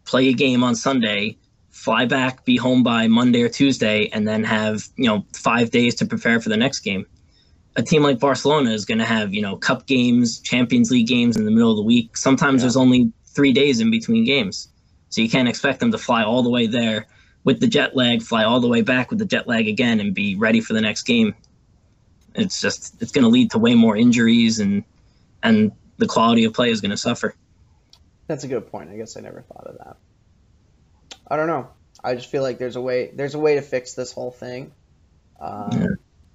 play a game on Sunday, fly back, be home by Monday or Tuesday, and then have, you know, five days to prepare for the next game. A team like Barcelona is going to have, you know, cup games, Champions League games in the middle of the week. Sometimes there's only three days in between games. So you can't expect them to fly all the way there with the jet lag, fly all the way back with the jet lag again, and be ready for the next game. It's just it's going to lead to way more injuries, and and the quality of play is going to suffer. That's a good point. I guess I never thought of that. I don't know. I just feel like there's a way there's a way to fix this whole thing. Um, Yeah.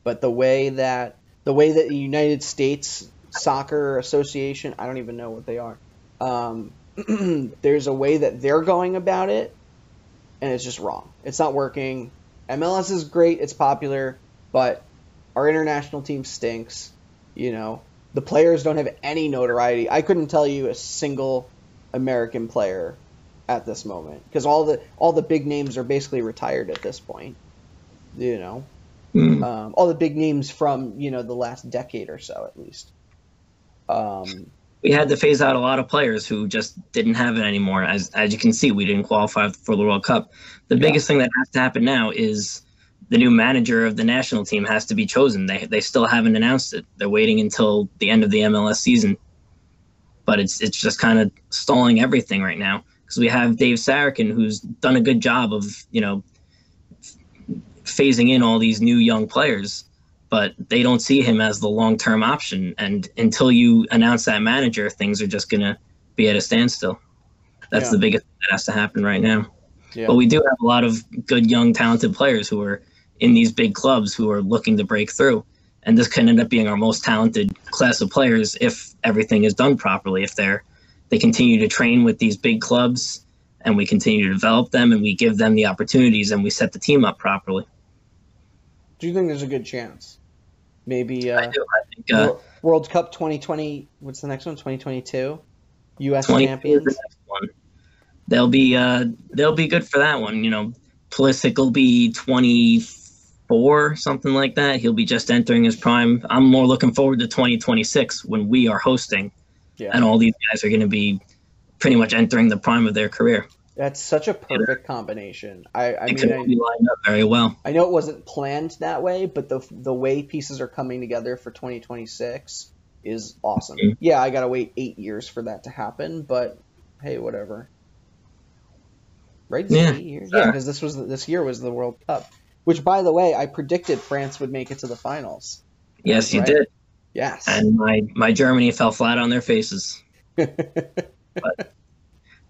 But the way that the way that the United States Soccer Association, I don't even know what they are. Um, there's a way that they're going about it, and it's just wrong. It's not working. MLS is great. It's popular, but our international team stinks. You know, the players don't have any notoriety. I couldn't tell you a single American player at this moment because all the all the big names are basically retired at this point. You know, Mm. um, all the big names from you know the last decade or so at least. Um, We had to phase out a lot of players who just didn't have it anymore. As as you can see, we didn't qualify for the World Cup. The biggest thing that has to happen now is the new manager of the national team has to be chosen. They they still haven't announced it. They're waiting until the end of the MLS season. But it's it's just kind of stalling everything right now because we have Dave Sarachan who's done a good job of you know phasing in all these new young players, but they don't see him as the long term option. And until you announce that manager, things are just gonna be at a standstill. That's Yeah. the biggest thing that has to happen right now. yeah. But we do have a lot of good, young, talented players who are in these big clubs who are looking to break through. And this can end up being our most talented class of players if everything is done properly. If they're they continue to train with these big clubs and we continue to develop them and we give them the opportunities and we set the team up properly. Do you think there's a good chance? Maybe I uh, do. I think uh, World Cup 2020. What's the next one? 2022. U.S. 20 is champions. the next one. They'll be uh they'll be good for that one. You know, Pulisic will be 24, something like that. He'll be just entering his prime. I'm more looking forward to 2026 when we are hosting, Yeah. and all these guys are going to be pretty much entering the prime of their career. That's such a perfect combination. I, I mean, be lined up very well. I, I know it wasn't planned that way, but the the way pieces are coming together for 2026 is awesome. Mhm. Yeah, I gotta wait eight years for that to happen, but hey, whatever. Right? Yeah, sure. Yeah, because this was this year was the World Cup, which by the way, I predicted France would make it to the finals. Yes, you did. Yes. And my my Germany fell flat on their faces. But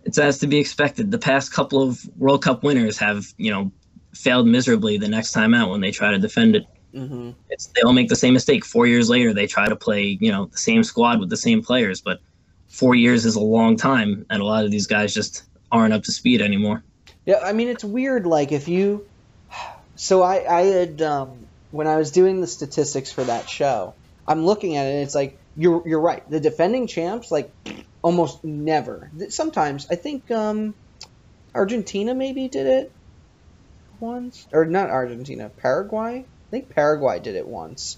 it's as to be expected. The past couple of World Cup winners have, you know, failed miserably the next time out when they try to defend it. hmm It's they all make the same mistake. Four years later, they try to play, you know, the same squad with the same players, but four years is a long time, and a lot of these guys just aren't up to speed anymore. Yeah, I mean it's weird. Like if you, so I I had um, when I was doing the statistics for that show, I'm looking at it. and It's like you're you're right. The defending champs like almost never. Sometimes I think um, Argentina maybe did it once, or not Argentina, Paraguay. I think Paraguay did it once,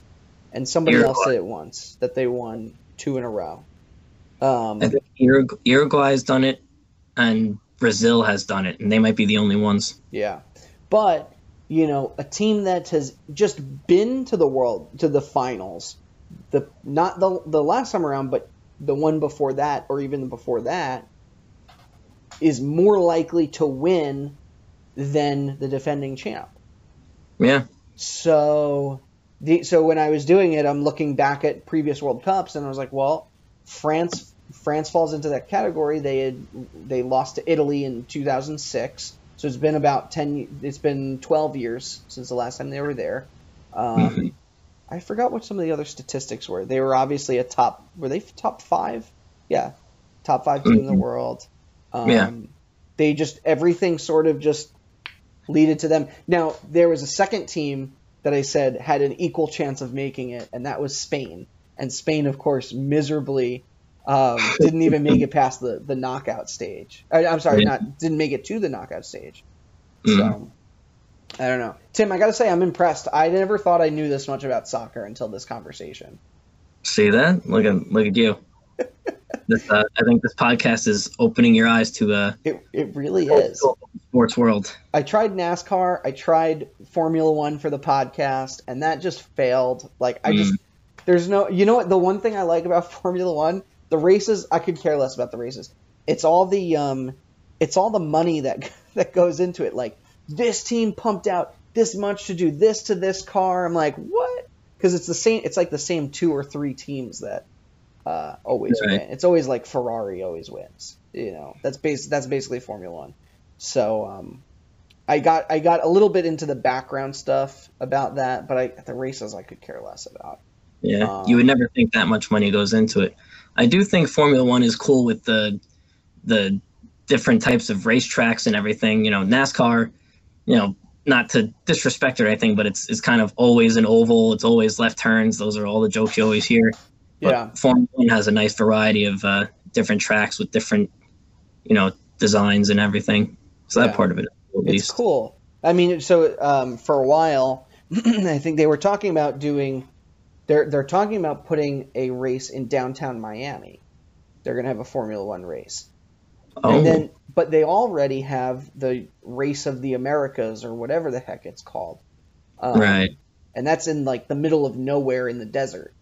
and somebody else did it once that they won two in a row. Um, I think Urug- Uruguay has done it, and Brazil has done it, and they might be the only ones. Yeah. But, you know, a team that has just been to the world to the finals, the not the the last time around, but the one before that or even before that is more likely to win than the defending champ. Yeah, So the so when I was doing it, I'm looking back at previous World Cups and I was like, well, France France falls into that category. They had they lost to Italy in 2006. So it's been about 10 it's been 12 years since the last time they were there. Um, I forgot what some of the other statistics were. They were obviously a top. Were they top five? Yeah, top five team in the world. Um, Yeah. They just everything sort of just leaded to them. Now there was a second team that I said had an equal chance of making it, and that was Spain. And Spain, of course, miserably um, didn't even make it past the, the knockout stage. I, I'm sorry, Yeah. not didn't make it to the knockout stage. Mhm. So I don't know, Tim. I gotta say, I'm impressed. I never thought I knew this much about soccer until this conversation. See that? Look at look at you. this, uh, I think this podcast is opening your eyes to uh, It it really is. sports world. I tried NASCAR. I tried Formula One for the podcast, and that just failed. Like I just there's no. You know what? The one thing I like about Formula One, the races, I could care less about the races. It's all the um, it's all the money that that goes into it. Like this team pumped out this much to do this to this car. I'm like, what? Because it's the same. It's like the same two or three teams that uh, always Right. win. It's always like Ferrari always wins. You know, that's base. That's basically Formula One. So um, I got I got a little bit into the background stuff about that, but I, the races I could care less about. Yeah, Um, you would never think that much money goes into it. I do think Formula One is cool with the the different types of racetracks and everything. You know, NASCAR. You know, not to disrespect or anything, but it's it's kind of always an oval. It's always left turns. Those are all the jokes you always hear. But Yeah. Formula One has a nice variety of uh, different tracks with different, you know, designs and everything. So that Yeah. part of it, at It's cool. I mean, so um, for a while, I think they were talking about doing. They're they're talking about putting a race in downtown Miami. They're gonna have a Formula One race, Oh, and then but they already have the race of the Americas or whatever the heck it's called. Um, right. and that's in like the middle of nowhere in the desert.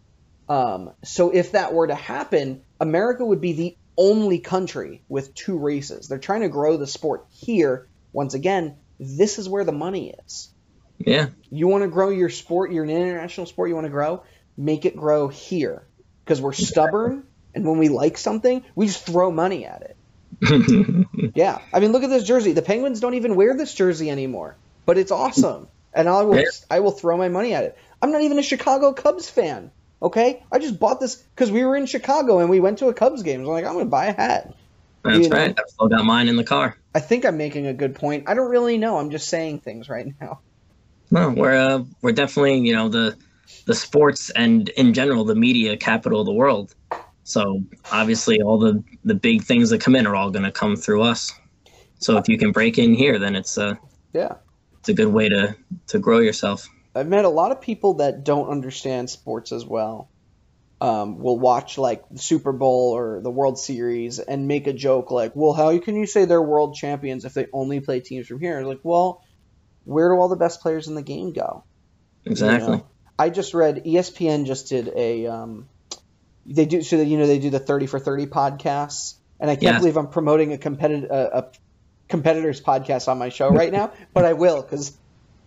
Um, so if that were to happen, America would be the only country with two races. They're trying to grow the sport here. Once again, this is where the money is. Yeah. You want to grow your sport, you're an international sport, you want to grow, make it grow here. Because we're stubborn, and when we like something, we just throw money at it. Yeah, I mean, look at this jersey. The Penguins don't even wear this jersey anymore, but it's awesome, and I will. I will throw my money at it. I'm not even a Chicago Cubs fan. Okay, I just bought this because we were in Chicago and we went to a Cubs game. So I'm like, I'm gonna buy a hat. That's You know. right. I've still got mine in the car. I think I'm making a good point. I don't really know. I'm just saying things right now. No, we're uh, we're definitely you know the the sports and in general the media capital of the world. So obviously all the the big things that come in are all going to come through us. So if you can break in here, then it's a Yeah, it's a good way to to grow yourself. I've met a lot of people that don't understand sports as well. Um, will watch like the Super Bowl or the World Series and make a joke like, "Well, how can you say they're world champions if they only play teams from here?" Like, well, where do all the best players in the game go? Exactly. You know? I just read ESPN just did a um, they do so that you know they do the 30 for 30 podcasts and I can't Yeah. believe I'm promoting a competitive a, a competitors podcast on my show right now but I will cuz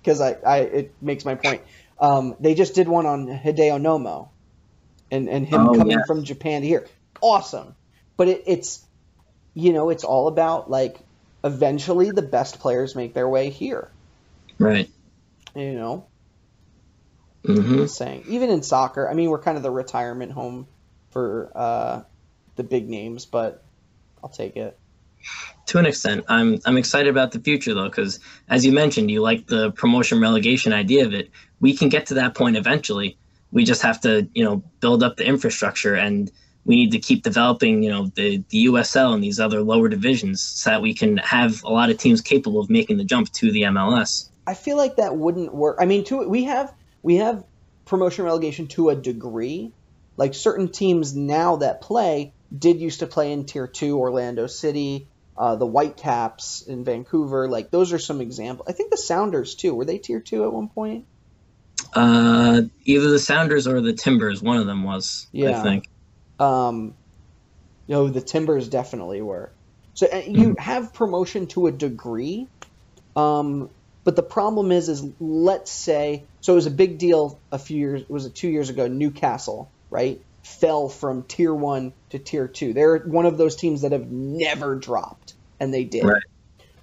cuz I, I it makes my point. Um, they just did one on Hideo Nomo and and him Oh, coming yeah. from Japan to here. Awesome. But it, it's you know, it's all about like eventually the best players make their way here, Right. you know. hmm saying. Even in soccer, I mean, we're kind of the retirement home for uh, the big names, but I'll take it. To an extent, I'm I'm excited about the future though, because as you mentioned, you like the promotion relegation idea of it. We can get to that point eventually. We just have to, you know, build up the infrastructure, and we need to keep developing, you know, the the USL and these other lower divisions, so that we can have a lot of teams capable of making the jump to the MLS. I feel like that wouldn't work. I mean, to we have we have promotion relegation to a degree. Like certain teams now that play did used to play in Tier Two, Orlando City, uh, the Whitecaps in Vancouver. Like those are some examples. I think the Sounders too. Were they Tier Two at one point? Uh, either the Sounders or the Timbers, one of them was, Yeah. I think. Um, you know, the Timbers definitely were. So uh, you have promotion to a degree, um, but the problem is, is let's say, so it was a big deal a few years, was it two years ago? Newcastle, right, fell from tier one to tier two. They're one of those teams that have never dropped, and they did. Right.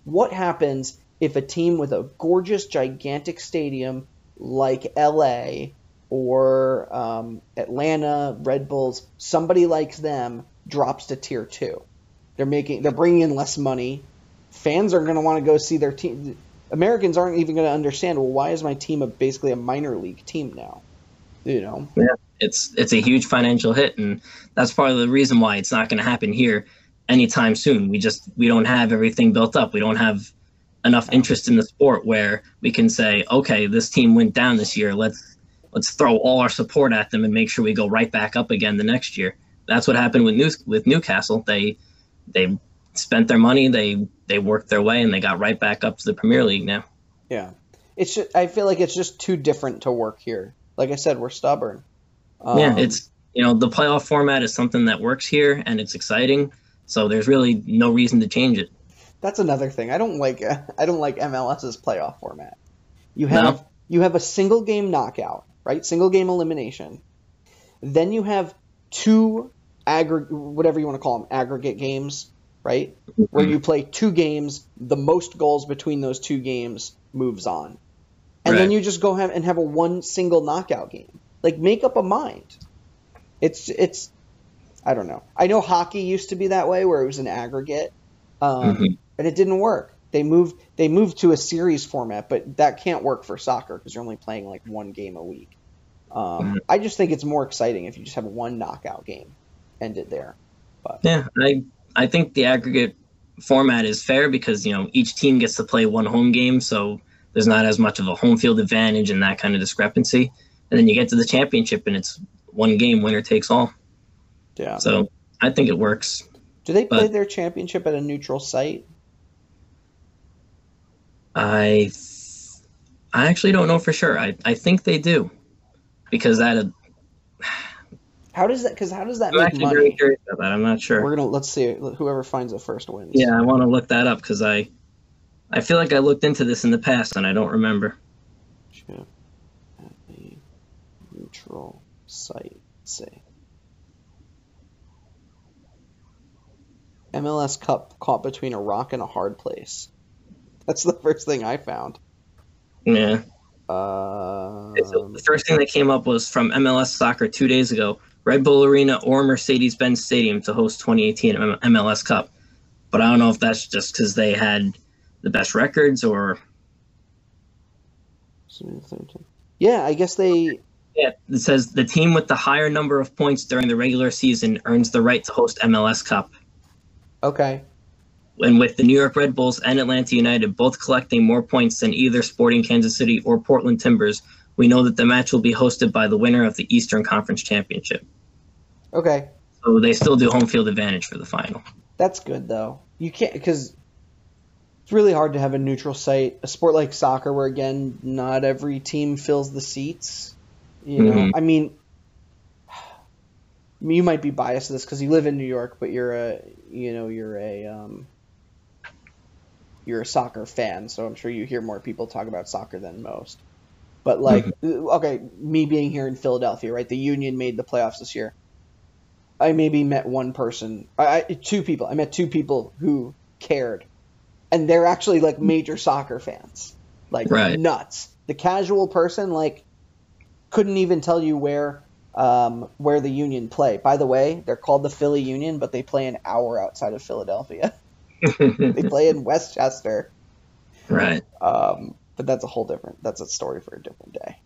What happens if a team with a gorgeous, gigantic stadium like LA or um, Atlanta, Red Bulls, somebody likes them drops to tier two. They're making they're bringing in less money. Fans are going to want to go see their team. Americans aren't even going to understand. Well, why is my team a, basically a minor league team now? You know. Yeah, it's it's a huge financial hit, and that's part of the reason why it's not going to happen here anytime soon. We just we don't have everything built up. We don't have enough interest in the sport where we can say, okay, this team went down this year. Let's let's throw all our support at them and make sure we go right back up again the next year. That's what happened with New, with Newcastle. They they spent their money, they they worked their way, and they got right back up to the Premier League now. Yeah, it's just, I feel like it's just too different to work here. Like I said, we're stubborn. Um, yeah, it's you know the playoff format is something that works here and it's exciting. So there's really no reason to change it. That's another thing. I don't like I don't like MLS's playoff format. You have no. you have a single game knockout, right? Single game elimination. Then you have two aggregate whatever you want to call them, aggregate games, right? Mm-hmm. Where you play two games, the most goals between those two games moves on. And right. then you just go have and have a one single knockout game. Like make up a mind. It's it's I don't know. I know hockey used to be that way where it was an aggregate. Um, mm-hmm and it didn't work. They moved they moved to a series format, but that can't work for soccer because you're only playing like one game a week. Um, mm-hmm. I just think it's more exciting if you just have one knockout game, end it there. But yeah, I I think the aggregate format is fair because you know each team gets to play one home game, so there's not as much of a home field advantage and that kind of discrepancy. And then you get to the championship and it's one game, winner takes all. Yeah. So I think it works. Do they play their championship at a neutral site? I I actually don't know for sure. I, I think they do because that. Uh, how does that? Because how does that I'm make money? Very curious about that. I'm not sure. We're gonna let's see. Whoever finds it first wins. Yeah, I want to look that up because I I feel like I looked into this in the past and I don't remember. A neutral site. Say. MLS Cup caught between a rock and a hard place. That's the first thing I found. Yeah. Uh, so the first thing that came up was from MLS Soccer two days ago. Red Bull Arena or Mercedes-Benz Stadium to host 2018 MLS Cup. But I don't know if that's just because they had the best records or. Yeah, I guess they. Yeah, it says the team with the higher number of points during the regular season earns the right to host MLS Cup. Okay and with the New York Red Bulls and Atlanta United both collecting more points than either Sporting Kansas City or Portland Timbers, we know that the match will be hosted by the winner of the Eastern Conference Championship. Okay. So they still do home field advantage for the final. That's good though. You can't because it's really hard to have a neutral site. A sport like soccer, where again, not every team fills the seats. You know, mm-hmm. I mean, you might be biased to this because you live in New York, but you're a, you know, you're a um, you're a soccer fan, so I'm sure you hear more people talk about soccer than most. But like, mm-hmm. okay, me being here in Philadelphia, right? The Union made the playoffs this year. I maybe met one person, I, two people. I met two people who cared, and they're actually like major soccer fans, like right. nuts. The casual person like couldn't even tell you where um, where the Union play. By the way, they're called the Philly Union, but they play an hour outside of Philadelphia. they play in Westchester. Right. Um, but that's a whole different. That's a story for a different day.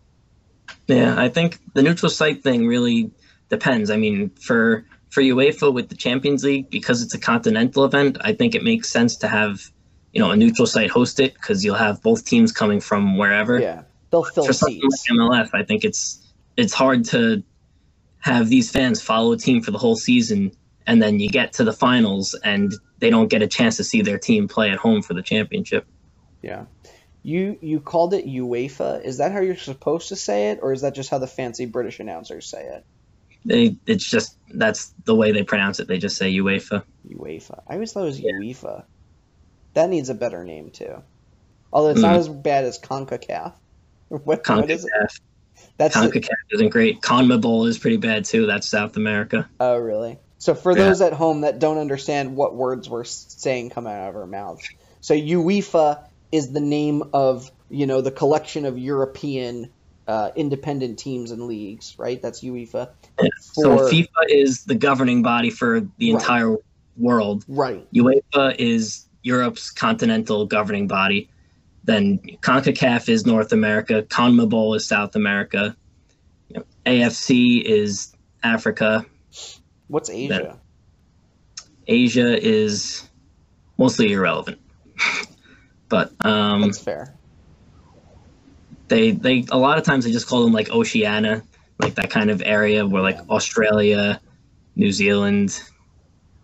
Yeah, I think the neutral site thing really depends. I mean, for for UEFA with the Champions League, because it's a continental event, I think it makes sense to have you know a neutral site host it because you'll have both teams coming from wherever. Yeah, they'll fill for something seats. like MLS, I think it's it's hard to have these fans follow a team for the whole season and then you get to the finals and they don't get a chance to see their team play at home for the championship. Yeah. You you called it UEFA. Is that how you're supposed to say it or is that just how the fancy British announcers say it? They it's just that's the way they pronounce it. They just say UEFA. UEFA. I always thought it was yeah. UEFA. That needs a better name too. Although it's mm. not as bad as CONCACAF. What, CONCACAF. What is it? That's CONCACAF is isn't great. CONMEBOL is pretty bad too. That's South America. Oh really? So for yeah. those at home that don't understand what words we're saying come out of our mouths, so UEFA is the name of you know the collection of European uh, independent teams and leagues, right? That's UEFA. So For- FIFA is the governing body for the Right. entire world. Right. UEFA is Europe's continental governing body. Then CONCACAF is North America. CONMEBOL is South America. You know, AFC is Africa. What's Asia? Asia is mostly irrelevant. but um, That's fair. they they a lot of times they just call them like Oceania, like that kind of area where like Australia, New Zealand,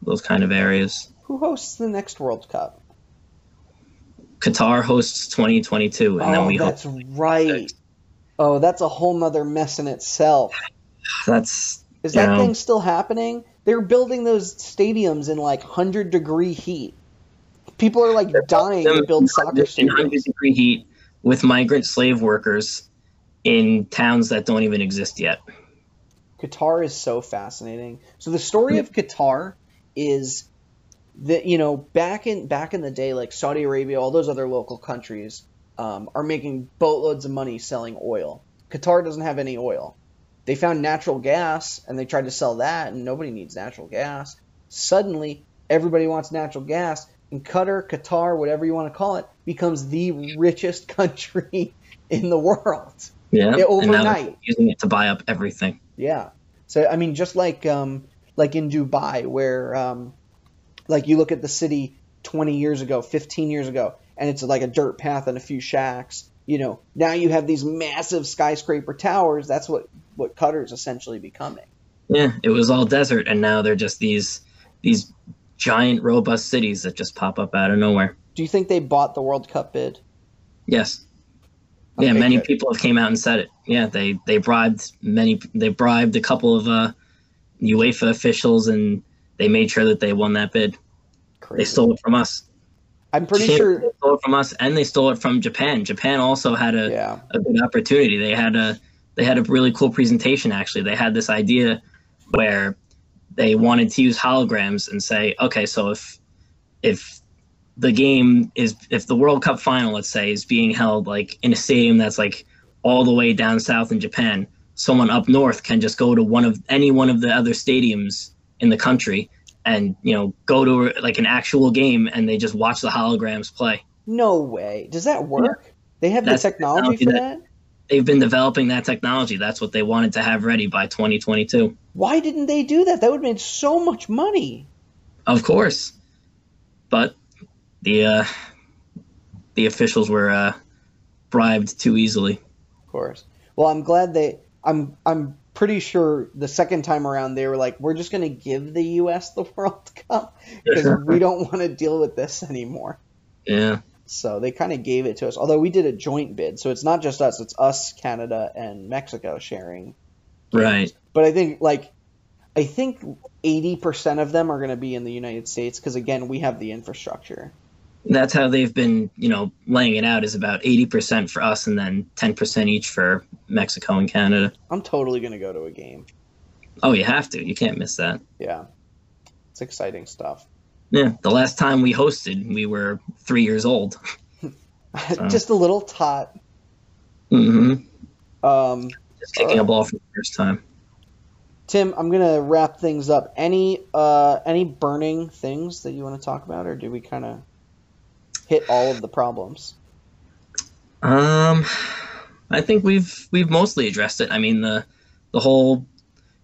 those kind of areas. Who hosts the next World Cup? Qatar hosts 2022, and then oh, we hope that's right. Oh, that's a whole nother mess in itself. that's Is that Yeah. thing still happening? They're building those stadiums in like 100 degree heat. People are like dying to build soccer in 100 degree heat with migrant slave workers in towns that don't even exist yet. Qatar is so fascinating. So the story of Qatar is that you know back in back in the day, like Saudi Arabia, all those other local countries um, are making boatloads of money selling oil. Qatar doesn't have any oil. They found natural gas and they tried to sell that, and nobody needs natural gas. Suddenly, everybody wants natural gas, and Qatar, Qatar, whatever you want to call it, becomes the richest country in the world. Yeah, Yeah, and now overnight. using it to buy up everything. Yeah. So I mean, just like um, like in Dubai, where um, like you look at the city 20 years ago, 15 years ago, and it's like a dirt path and a few shacks. You know, now you have these massive skyscraper towers. That's what what Qatar's essentially becoming. Yeah, it was all desert, and now they're just these these giant, robust cities that just pop up out of nowhere. Do you think they bought the World Cup bid? Yes. Yeah, many good. people have came out and said it. Yeah, they they bribed many. They bribed a couple of uh, UEFA officials, and they made sure that they won that bid. They stole it from us. I'm pretty They sure. stole it from us, and they stole it from Japan. Japan also had a, Yeah. a good opportunity. They had a they had a really cool presentation. Actually, they had this idea where they wanted to use holograms and say, okay, so if if the game is if the World Cup final, let's say, is being held like in a stadium that's like all the way down south in Japan, someone up north can just go to one of any one of the other stadiums in the country and you know go to like an actual game and they just watch the holograms play. No way. Does that work? They have That's the technology technology for that- that. They've been developing that technology. That's what they wanted to have ready by 2022. Why didn't they do that? That would have made so much money. Of course, but the uh, the officials were uh, bribed too easily. Of course. Well, I'm glad they. I'm. I'm pretty sure the second time around they were like, we're just going to give the U.S. the World Cup because we don't want to deal with this anymore. Yeah, So they kind of gave it to us. Although we did a joint bid, so it's not just us; it's us, Canada, and Mexico sharing. right. But I think like, I think eighty percent of them are going to be in the United States because again, we have the infrastructure. That's how they've been, you know, laying it out is about 80% for us and then 10% each for Mexico and Canada. I'm totally going to go to a game. Oh, you have to. You can't miss that. Yeah, it's exciting stuff. Yeah, the last time we hosted, we were three years old. just a little tot. Mm hmm Um, Just kicking a ball for the first time. Tim, I'm gonna wrap things up. Any uh, any burning things that you want to talk about, or do we kind of hit all of the problems? Um, I think we've we've mostly addressed it. I mean the the whole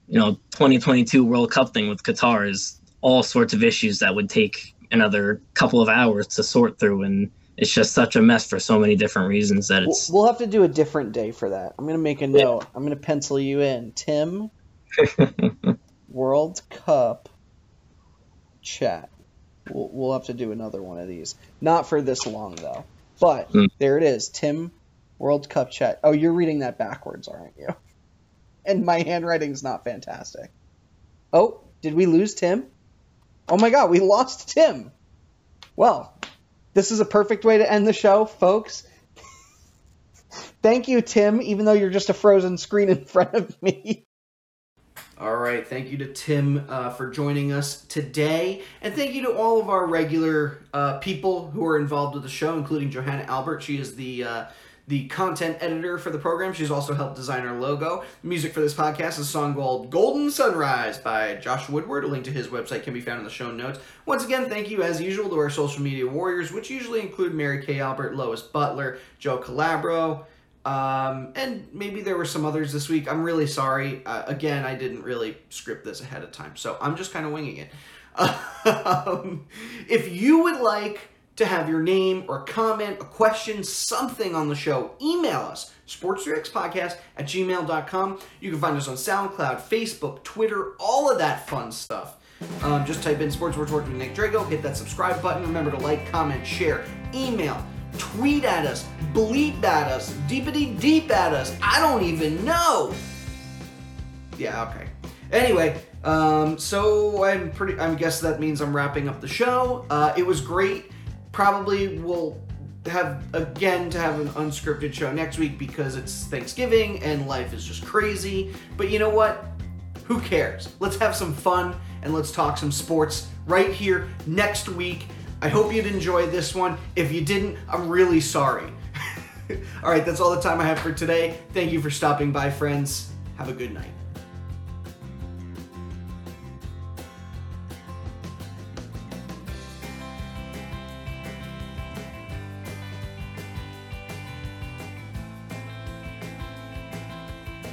you know 2022 World Cup thing with Qatar is all sorts of issues that would take another couple of hours to sort through, and it's just such a mess for so many different reasons that it's we'll have to do a different day for that. I'm gonna make a note. I'm gonna pencil you in, Tim. World Cup chat. We'll, we'll have to do another one of these. Not for this long though. But Hmm. there it is, Tim. World Cup chat. Oh, you're reading that backwards, aren't you? And my handwriting's not fantastic. Oh, did we lose Tim? Oh my God, we lost Tim. Well, this is a perfect way to end the show, folks. Thank you, Tim, even though you're just a frozen screen in front of me. All right, thank you to Tim uh, for joining us today, and thank you to all of our regular uh, people who are involved with the show, including Johanna Albert. She is the uh, the content editor for the program. She's also helped design our logo. The music for this podcast is a song called Golden Sunrise by Josh Woodward. A link to his website can be found in the show notes. Once again, thank you as usual to our social media warriors, which usually include Mary Kay Albert, Lois Butler, Joe Calabro, um, and maybe there were some others this week. I'm really sorry. Uh, again, I didn't really script this ahead of time, so I'm just kind of winging it. Um, if you would like to have your name or comment, a question, something on the show, email us, sports3xpodcast at gmail.com. You can find us on SoundCloud, Facebook, Twitter, all of that fun stuff. Um, just type in Sports Sports with Nick Drago, hit that subscribe button. Remember to like, comment, share, email, tweet at us, bleep at us, deepity deep at us. I don't even know. Yeah, okay. Anyway, um, so I'm pretty. I guess that means I'm wrapping up the show. Uh, it was great. Probably will have again to have an unscripted show next week because it's Thanksgiving and life is just crazy. But you know what? Who cares? Let's have some fun and let's talk some sports right here next week. I hope you'd enjoy this one. If you didn't, I'm really sorry. all right, that's all the time I have for today. Thank you for stopping by, friends. Have a good night.